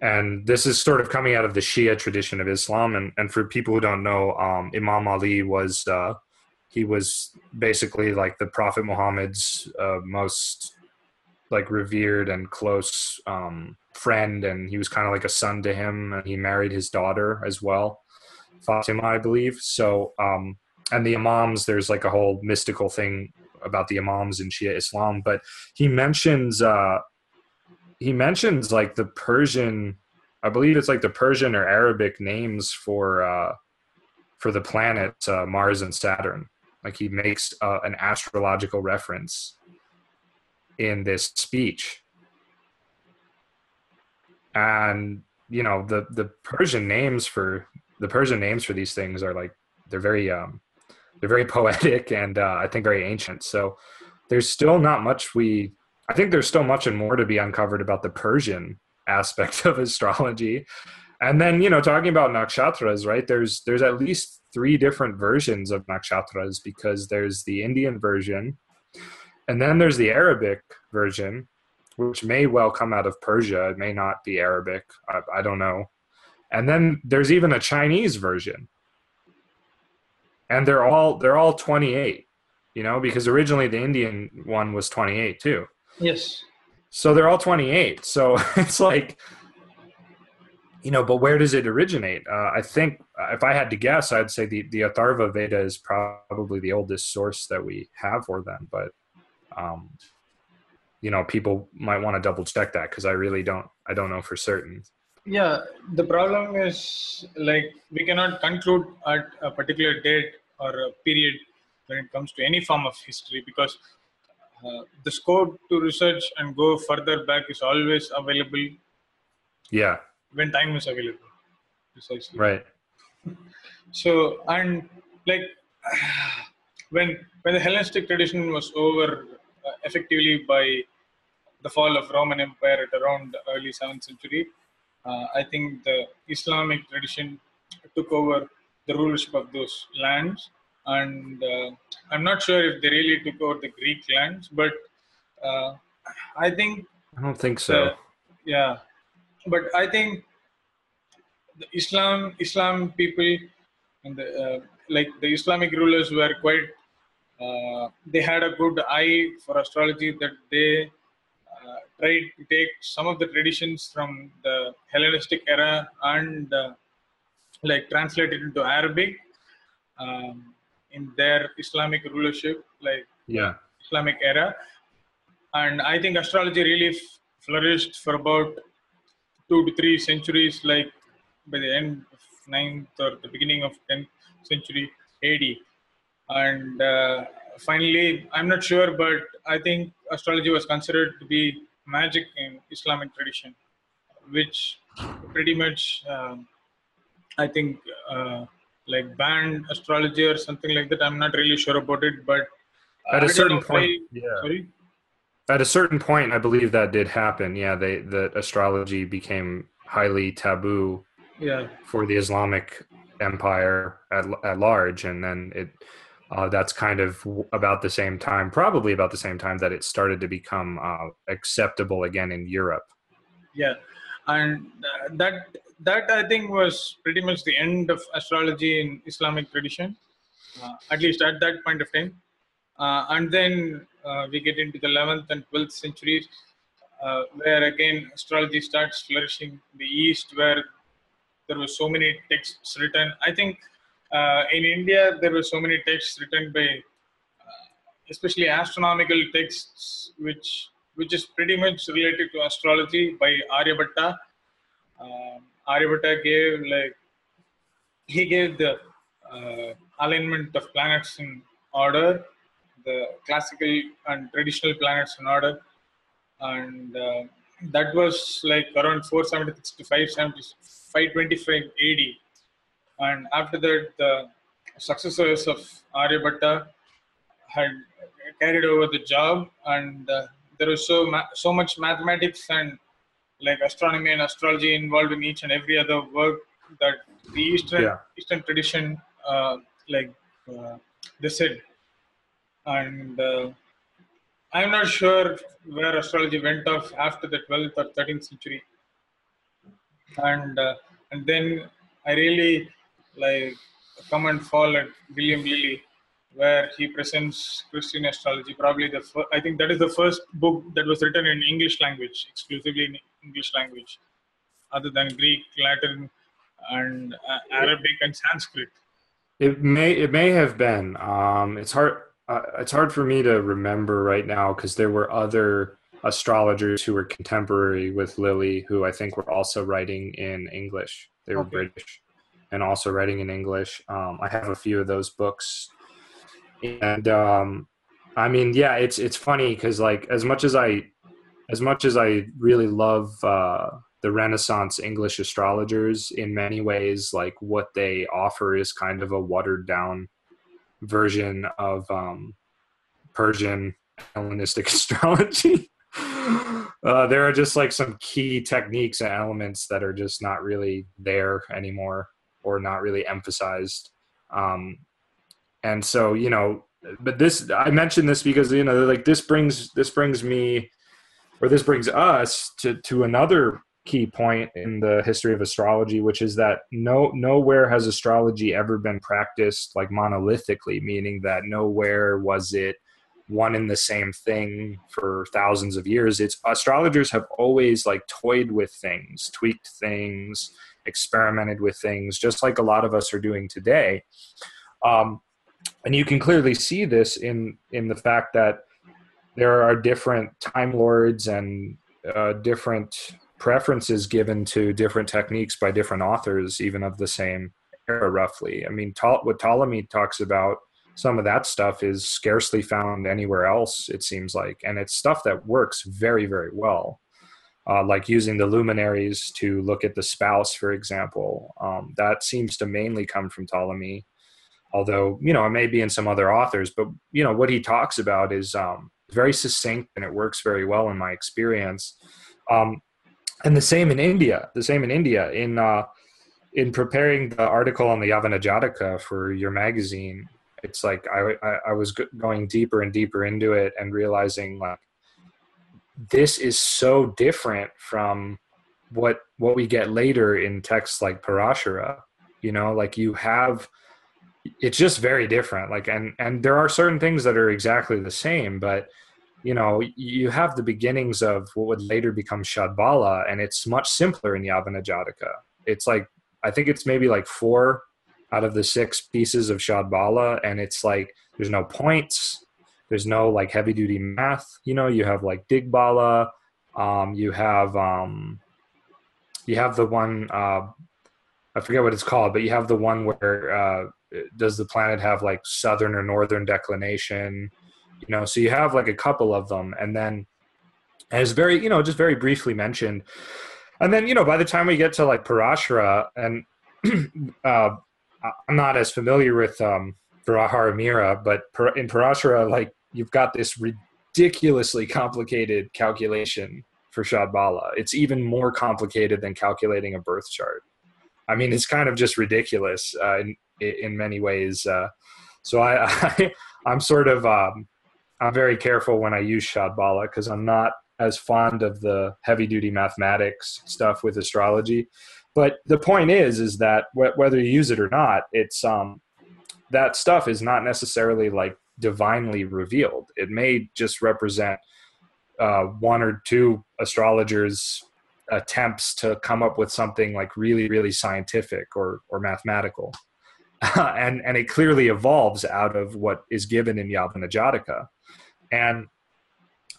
And this is sort of coming out of the Shia tradition of Islam. And, and for people who don't know, um, Imam Ali was uh, he was basically like the Prophet Muhammad's uh, most like revered and close um, friend, and he was kind of like a son to him. And he married his daughter as well, Fatima, I believe. So, um, and the Imams, there's like a whole mystical thing about the Imams in Shia Islam. But he mentions uh, he mentions like the Persian, I believe it's like the Persian or Arabic names for uh, for the planets uh, Mars and Saturn. Like he makes uh, an astrological reference in this speech. And you know the the persian names for the persian names for these things are like they're very um they're very [LAUGHS] poetic and uh, i think very ancient. So there's still not much we i think there's still much and more to be uncovered about the persian aspect [LAUGHS] of astrology and then you know talking about nakshatras right there's there's at least three different versions of nakshatras because there's the indian version and then there's the Arabic version, which may well come out of Persia. It may not be Arabic. I, I don't know. And then there's even a Chinese version. And they're all they're all 28, you know, because originally the Indian one was 28 too. Yes. So they're all 28. So [LAUGHS] it's like you know, but where does it originate? Uh, I think if I had to guess, I'd say the, the Atharva Veda is probably the oldest source that we have for them. But um, you know people might want to double check that because i really don't i don't know for certain yeah the problem is like we cannot conclude at a particular date or a period when it comes to any form of history because uh, the scope to research and go further back is always available yeah when time is available precisely right so and like when when the hellenistic tradition was over uh, effectively by the fall of Roman Empire at around the early 7th century. Uh, I think the Islamic tradition took over the rulership of those lands. And uh, I'm not sure if they really took over the Greek lands, but uh, I think. I don't think so. yeah. But I think the Islam, Islam people, and the, uh, like the Islamic rulers were quite uh, they had a good eye for astrology that they uh, tried to take some of the traditions from the Hellenistic era and uh, like translate it into Arabic um, in their Islamic rulership, like yeah, Islamic era. And I think astrology really f- flourished for about two to three centuries, like by the end of ninth or the beginning of 10th century AD and uh, finally i'm not sure but i think astrology was considered to be magic in islamic tradition which pretty much um, i think uh, like banned astrology or something like that. I'm not really sure about it but at a certain point I, yeah. Sorry? At a certain point i believe that did happen yeah they that astrology became highly taboo yeah for the islamic empire at, at large and then it uh, that's kind of about the same time, probably about the same time that it started to become uh, acceptable again in Europe. Yeah, and uh, that that I think was pretty much the end of astrology in Islamic tradition, uh, at least at that point of time. Uh, and then we get into the 11th and 12th centuries, uh, where again astrology starts flourishing. in The East, where there were so many texts written. I think uh, in India there were so many texts written by, especially astronomical texts, which which is pretty much related to astrology by Aryabhatta. Um, Aryabhatta gave like he gave the uh, alignment of planets in order, the classical and traditional planets in order, and uh, that was like around 476 to 525 AD. And after that, the successors of Aryabhatta had carried over the job, and uh, there was so ma- so much mathematics and like astronomy and astrology involved in each and every other work that the Eastern Yeah. Eastern tradition uh, like uh, they said, and uh, I'm not sure where astrology went off after the 12th or 13th century, and uh, and then I really like come and fall at William Lilly, where he presents Christian astrology. Probably the fir- I think that is the first book that was written in English language, exclusively in English language, other than Greek, Latin, and uh, Arabic and Sanskrit. It may it may have been. Um, it's hard. Uh, it's hard for me to remember right now because there were other astrologers who were contemporary with Lilly who I think were also writing in English. They were Okay. British and also writing in English. Um, I have a few of those books, and um, I mean, yeah, it's it's funny because like as much as I as much as I really love uh, the Renaissance English astrologers, in many ways, like what they offer is kind of a watered down version of um, Persian Hellenistic [LAUGHS] astrology. uh, there are just like some key techniques and elements that are just not really there anymore or not really emphasized. Um, and so, you know, but this I mentioned this because you know, like this brings this brings me or this brings us to to another key point in the history of astrology which is that no nowhere has astrology ever been practiced like monolithically meaning that nowhere was it one and the same thing for thousands of years. It's astrologers have always like toyed with things tweaked things experimented with things just like a lot of us are doing today. Um, and you can clearly see this in in the fact that there are different time lords and uh, different preferences given to different techniques by different authors, even of the same era, roughly. I mean, what Ptolemy talks about, some of that stuff is scarcely found anywhere else, it seems like. And it's stuff that works very, very well. Uh, like using the luminaries to look at the spouse, for example. Um, that seems to mainly come from Ptolemy, although, you know, it may be in some other authors. But, you know, what he talks about is um, very succinct and it works very well in my experience. Um, and the same in India. The same in India. In uh, in preparing the article on the Yavana Jataka for your magazine, it's like I, I, I was going deeper and deeper into it and realizing like this is so different from what what we get later in texts like Parashara. You know, like you have it's just very different. Like and and there are certain things that are exactly the same, but you know, you have the beginnings of what would later become Shadbala, and it's much simpler in Yavana Jataka. It's like I think it's maybe like four out of the six pieces of Shadbala, and it's like there's no points, there's no like heavy duty math. You know, you have like Digbala, um, you have um, you have the one uh, I forget what it's called, but you have the one where uh, does the planet have like southern or northern declination? You know, so you have like a couple of them, and then as very you know just very briefly mentioned, and then you know by the time we get to like Parashara, and [CLEARS THROAT] uh, I'm not as familiar with um, Mira, but in Parashara, like you've got this ridiculously complicated calculation for Shadbala. It's even more complicated than calculating a birth chart. I mean, it's kind of just ridiculous uh, in in many ways. Uh, so I, [LAUGHS] I I'm sort of um, I'm very careful when I use Shadbala because I'm not as fond of the heavy duty mathematics stuff with astrology. But the point is, is that wh- whether you use it or not, it's um, that stuff is not necessarily like divinely revealed. It may just represent uh, one or two astrologers' attempts to come up with something like really, really scientific or or mathematical, [LAUGHS] and and it clearly evolves out of what is given in Yavana Jataka, and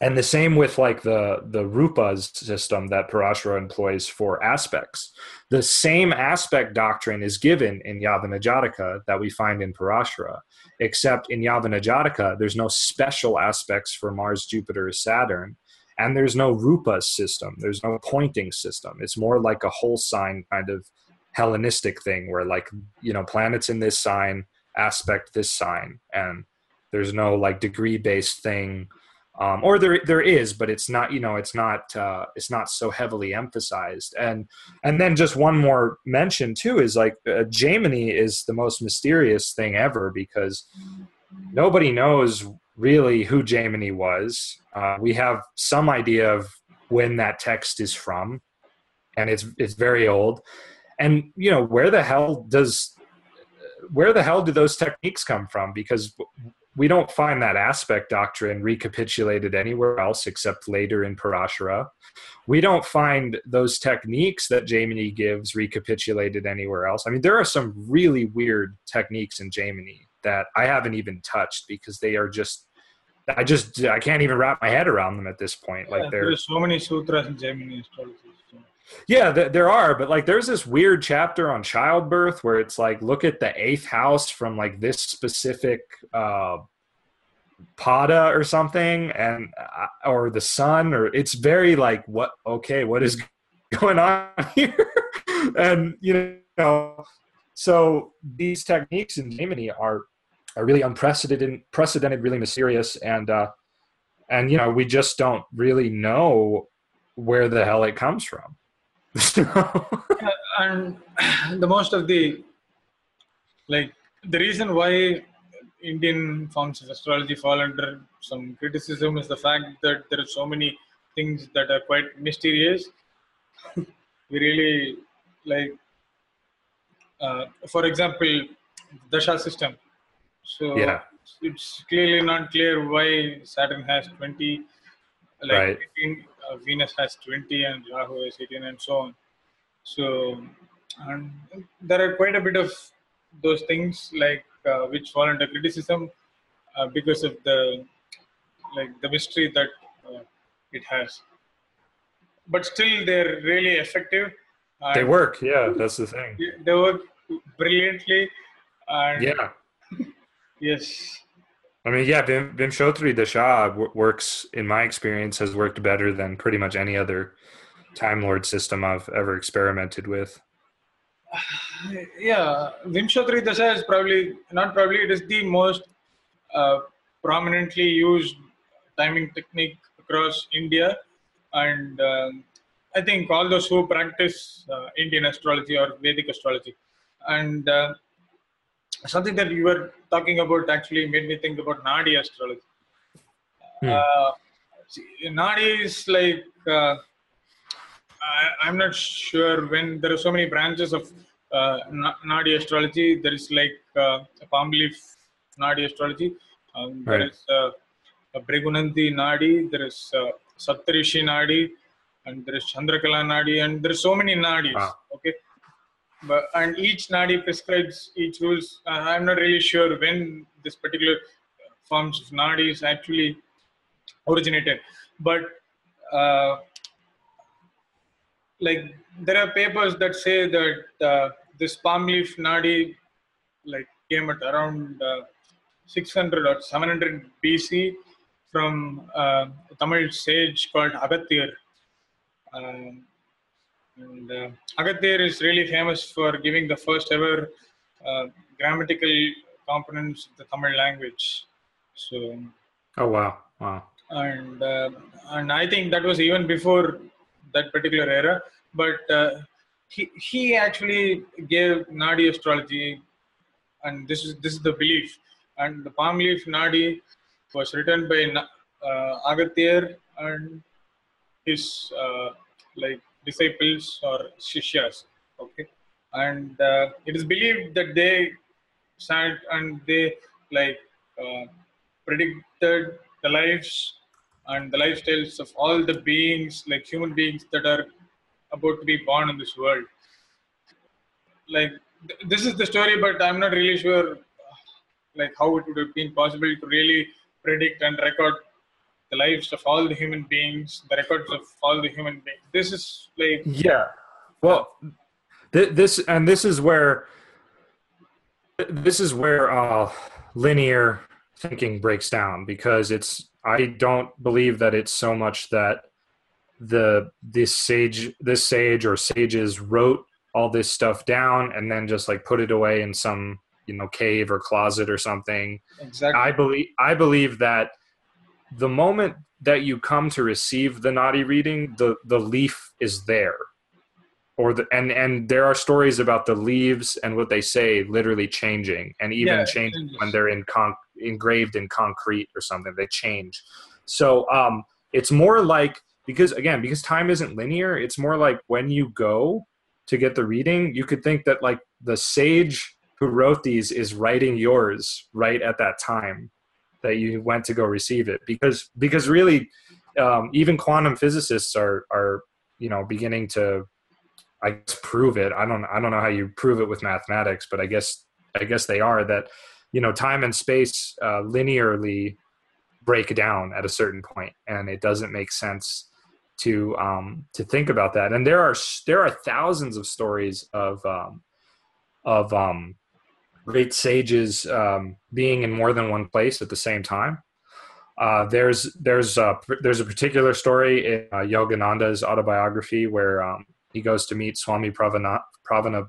and the same with like the the rupas system that parashara employs for aspects. The same aspect doctrine is given in yavana jataka that we find in parashara except in yavana jataka there's no special aspects for mars jupiter saturn and there's no rupa system. There's no pointing system. It's more like a whole sign kind of hellenistic thing where like you know planets in this sign aspect this sign and there's no like degree based thing um, or there there is, but it's not you know it's not uh, it's not so heavily emphasized. And and then just one more mention too is like uh, Jaimini is the most mysterious thing ever because nobody knows really who Jaimini was. Uh, we have some idea of when that text is from, and it's it's very old. And you know where the hell does where the hell do those techniques come from? Because we don't find that aspect doctrine recapitulated anywhere else except later in Parashara. We don't find those techniques that Jaimini gives recapitulated anywhere else. I mean, there are some really weird techniques in Jaimini that I haven't even touched because they are just I just I can't even wrap my head around them at this point. Like yeah, there's so many sutras in Jaimini astrology. Yeah, th- there are, but like there's this weird chapter on childbirth where it's like look at the eighth house from like this specific uh pada or something and uh, or the sun or it's very like what okay what is [LAUGHS] going on here? And you know so these techniques in Jaimini are are really unprecedented unprecedented really mysterious and uh and you know we just don't really know where the hell it comes from [LAUGHS] and the most of the like the reason why Indian forms of astrology fall under some criticism is the fact that there are so many things that are quite mysterious. [LAUGHS] we really like, uh, for example, Dasha system. So yeah. it's clearly not clear why Saturn has 20, like right. 18, uh, Venus has 20, and Rahu has 18, and so on. So, and there are quite a bit of those things like uh, which fall under criticism uh, because of the like the mystery that uh, it has. But still, they're really effective. They work, yeah. That's the thing. They work brilliantly. And yeah. [LAUGHS] yes. I mean, yeah, Vim, Vimshotri Dasha works, in my experience, has worked better than pretty much any other Time Lord system I've ever experimented with. [SIGHS] Yeah, Vimshatri Dasha is probably not probably it is the most uh, prominently used timing technique across India, and um, I think all those who practice uh, Indian astrology or Vedic astrology, and uh, something that you were talking about actually made me think about Nadi astrology. Hmm. Uh, Nadi is like uh, I, am not sure when there are so many branches of uh, Nadi astrology. There is like uh, a palm leaf Nadi astrology. Um, there right. is uh, a Bhrigunanthi Nadi. There is uh, Saptarishi Nadi, and there is Chandrakala Nadi, and there are so many Nadis. Ah. Okay, but and each Nadi prescribes each rules. Uh, I'm not really sure when this particular forms of Nadi is actually originated, but uh, like there are papers that say that uh, this palm leaf nadi like came at around uh, 600 or 700 BC from uh, a Tamil sage called Agathir. Um, and uh, Agathir is really famous for giving the first ever uh, grammatical components of the Tamil language. So. Oh wow! Wow. And uh, and I think that was even before that particular era. But uh, he he actually gave Nadi astrology, and this is this is the belief. And the palm leaf Nadi was written by uh, Agathir, and his uh, like disciples or shishyas. Okay, and uh, it is believed that they sat and they like uh, predicted the lives and the lifestyles of all the beings, like human beings that are about to be born in this world. Like th- this is the story, but I'm not really sure, like how it would have been possible to really predict and record the lives of all the human beings, the records of all the human beings. This is like Yeah. Well, th- this and this is where this is where uh, linear thinking breaks down because it's I don't believe that it's so much that the this sage this sage or sages wrote all this stuff down and then just like put it away in some you know cave or closet or something exactly. I believe I believe that the moment that you come to receive the Nadi reading, the the leaf is there, or the and and there are stories about the leaves and what they say literally changing and even Yeah, changing when they're in con- engraved in concrete or something. They change. So um, it's more like because again because time isn't linear. It's more like when you go to get the reading, you could think that like the sage who wrote these is writing yours right at that time that you went to go receive it because because really um, even quantum physicists are are you know beginning to I guess prove it. I don't I don't know how you prove it with mathematics, but I guess I guess they are that you know time and space uh, linearly break down at a certain point, and it doesn't make sense to um, to think about that. And there are there are thousands of stories of um, of um, great sages um, being in more than one place at the same time. Uh, there's there's a, there's a particular story in uh, Yogananda's autobiography where um, he goes to meet Swami Pravana, Pravana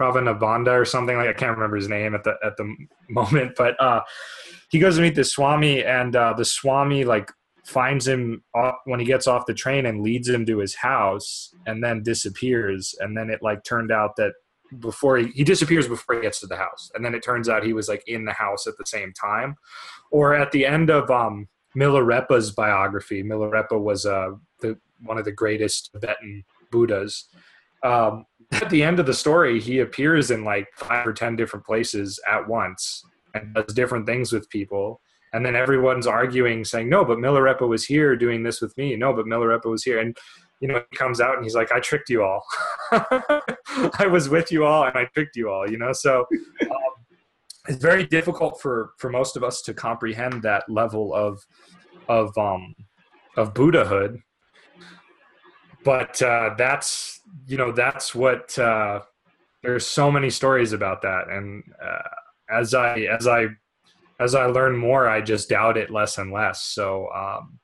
Pravanabandha or something like I can't remember his name at the at the [LAUGHS] moment, but uh, he goes to meet the Swami and uh, the Swami like finds him off, when he gets off the train and leads him to his house and then disappears and then it like turned out that before he, he disappears before he gets to the house. And then it turns out he was like in the house at the same time. Or at the end of um milarepa's biography milarepa was uh the one of the greatest tibetan buddhas. Um at the end of the story he appears in like five or ten different places at once and does different things with people. And then everyone's arguing saying no but milarepa was here doing this with me. No but milarepa was here. And you know he comes out and he's like i tricked you all. [LAUGHS] I was with you all and i tricked you all you know? So um, it's very difficult for for most of us to comprehend that level of of um of buddhahood. But uh that's you know that's what uh there's so many stories about that. And uh, as i as i as i learn more i just doubt it less and less. So um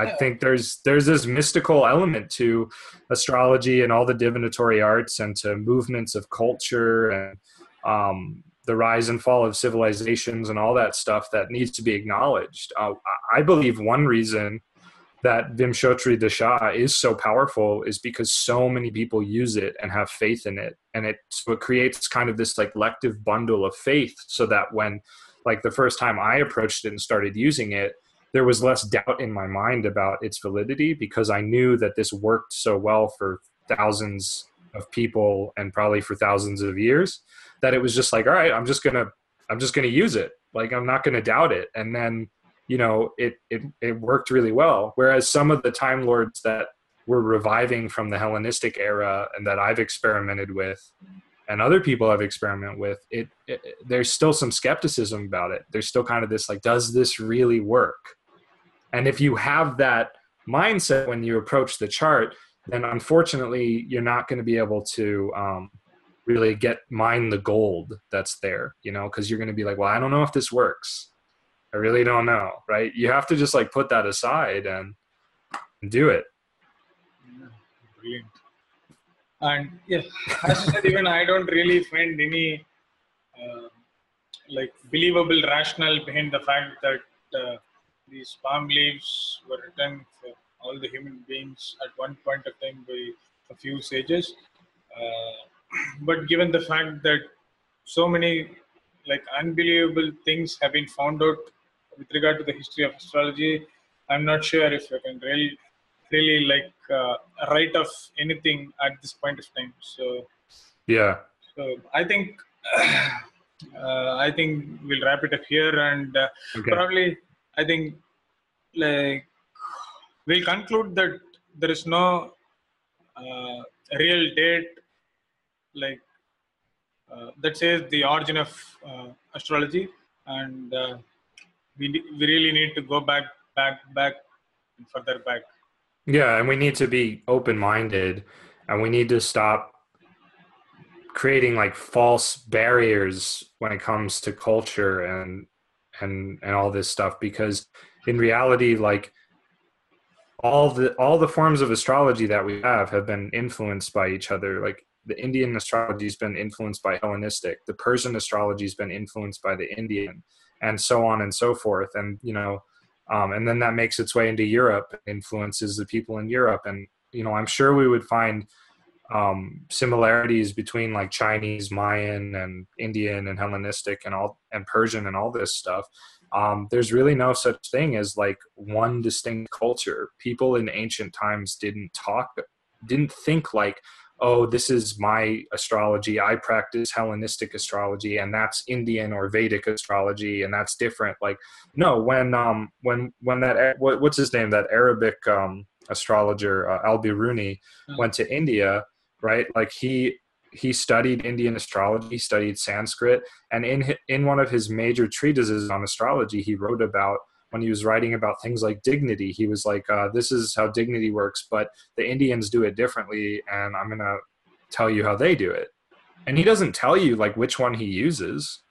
I think there's there's this mystical element to astrology and all the divinatory arts and to movements of culture and um, the rise and fall of civilizations and all that stuff that needs to be acknowledged. Uh, I believe one reason that Vimshotri Dasha is so powerful is because so many people use it and have faith in it, and it so it creates kind of this like collective bundle of faith, so that when like the first time I approached it and started using it, there was less doubt in my mind about its validity because I knew that this worked so well for thousands of people and probably for thousands of years that it was just like all right i'm just gonna i'm just gonna use it. Like i'm not gonna doubt it. And then you know it it, it worked really well. Whereas some of the time lords that were reviving from the hellenistic era and that i've experimented with and other people have experimented with it, it there's still some skepticism about it. There's still kind of this like does this really work and if you have that mindset when you approach the chart then unfortunately you're not going to be able to um, really get mine the gold that's there you know because you're going to be like well i don't know if this works. I really don't know right? You have to just like put that aside and, do it. Yeah, brilliant. And yeah, as you said, even I don't really find any uh, like believable rationale behind the fact that uh, these palm leaves were written for all the human beings at one point of time by a few sages. Uh, [CLEARS THROAT] but given the fact that so many like unbelievable things have been found out with regard to the history of astrology, I'm not sure if I can really really like uh, write of anything at this point of time. So yeah. So I think [CLEARS THROAT] uh, I think we'll wrap it up here, and uh, Okay. probably I think like we'll conclude that there is no uh, real date like uh, that says the origin of uh, astrology, and uh, we we really need to go back, back, back, and further back. Yeah, and we need to be open minded and we need to stop creating like false barriers when it comes to culture and and and all this stuff because in reality like all the all the forms of astrology that we have have been influenced by each other. Like the indian astrology has been influenced by hellenistic. The persian astrology has been influenced by the indian and so on and so forth. And you know um, and then that makes its way into Europe, influences the people in Europe, and you know I'm sure we would find um, similarities between like Chinese, Mayan, and Indian, and Hellenistic, and all and Persian, and all this stuff. Um, there's really no such thing as like one distinct culture. People in ancient times didn't talk, didn't think like, oh, this is my astrology. I practice Hellenistic astrology, and that's Indian or Vedic astrology, and that's different. Like no, when um when when that what, what's his name that Arabic um astrologer uh, Al Biruni went to India, right? Like he he studied Indian astrology, studied Sanskrit, and in in one of his major treatises on astrology, he wrote about when he was writing about things like dignity. He was like, uh, "This is how dignity works, but the Indians do it differently, and I'm gonna tell you how they do it." And he doesn't tell you like which one he uses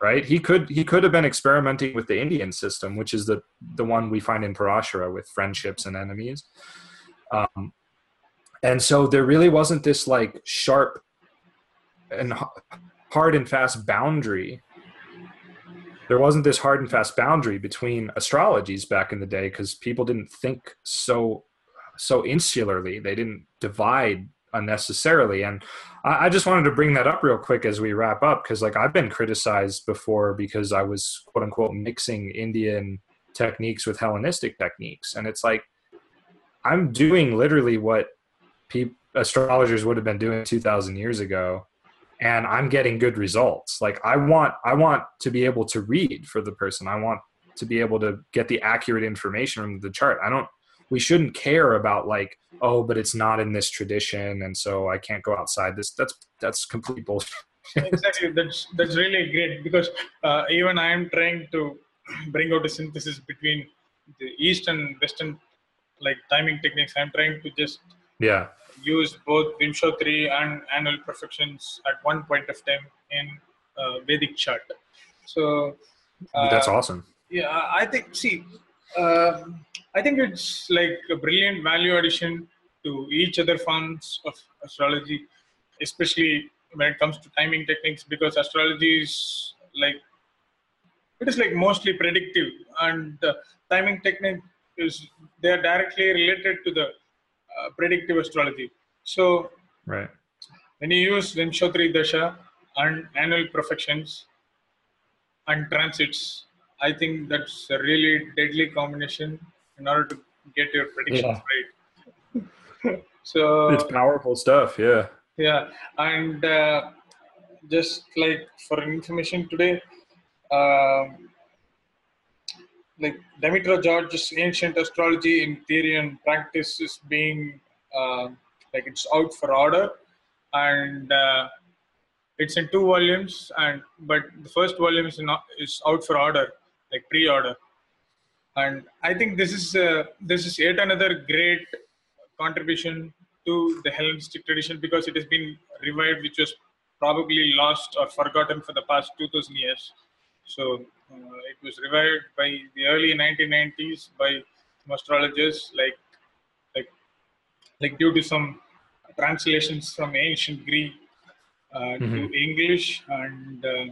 right? He could he could have been experimenting with the Indian system, which is the the one we find in Parashara with friendships and enemies. Um, and so there really wasn't this like sharp and hard and fast boundary. There wasn't this hard and fast boundary between astrologies back in the day because people didn't think so so insularly. They didn't divide unnecessarily. And I, I just wanted to bring that up real quick as we wrap up because like I've been criticized before because I was quote unquote mixing Indian techniques with Hellenistic techniques, and it's like I'm doing literally what peop astrologers would have been doing 2,000 years ago, and I'm getting good results. Like I want I want to be able to read for the person. I want to be able to get the accurate information from the chart. I don't we shouldn't care about like oh but it's not in this tradition and so i can't go outside this that's that's complete bullshit exactly that's that's really great because uh, even i am trying to bring out a synthesis between the east and western like timing techniques i'm trying to just yeah use both vimshotri and annual perfections at one point of time in uh, vedic chart. So uh, that's awesome. yeah i think see um i think it's like a brilliant value addition to each other forms of astrology especially when it comes to timing techniques because astrology is like it is like mostly predictive and the timing technique is they are directly related to the uh, predictive astrology. So right. when you use Vimshotri Dasha and annual perfections and transits, I think that's a really deadly combination in order to get your predictions right. [LAUGHS] so it's powerful stuff yeah. Yeah, and uh, just like for information today, um, like Demetra George's ancient astrology in theory and practice is being uh, like it's out for order, and uh, it's in two volumes. And but the first volume is not is out for order, like pre-order. And I think this is uh, this is yet another great contribution to the Hellenistic tradition because it has been revived, which was probably lost or forgotten for the past 2000 years. So it was revived by the early 1990s by some astrologers, like like like due to some translations from ancient Greek uh, to Mhm. English, and uh,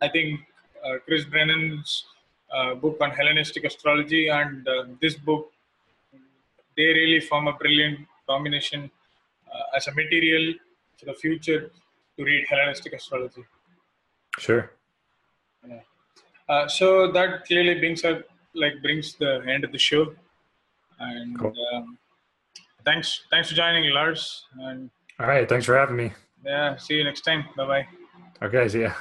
I think uh, Chris Brennan's uh, book on Hellenistic astrology and uh, this book they really form a brilliant combination uh, as a material for the future to read Hellenistic astrology. sure Uh, so that clearly brings up, like brings the end of the show. And Cool. um, thanks, thanks for joining, Lars. And All right. Thanks for having me. yeah, see you next time. Bye bye. Okay. See ya.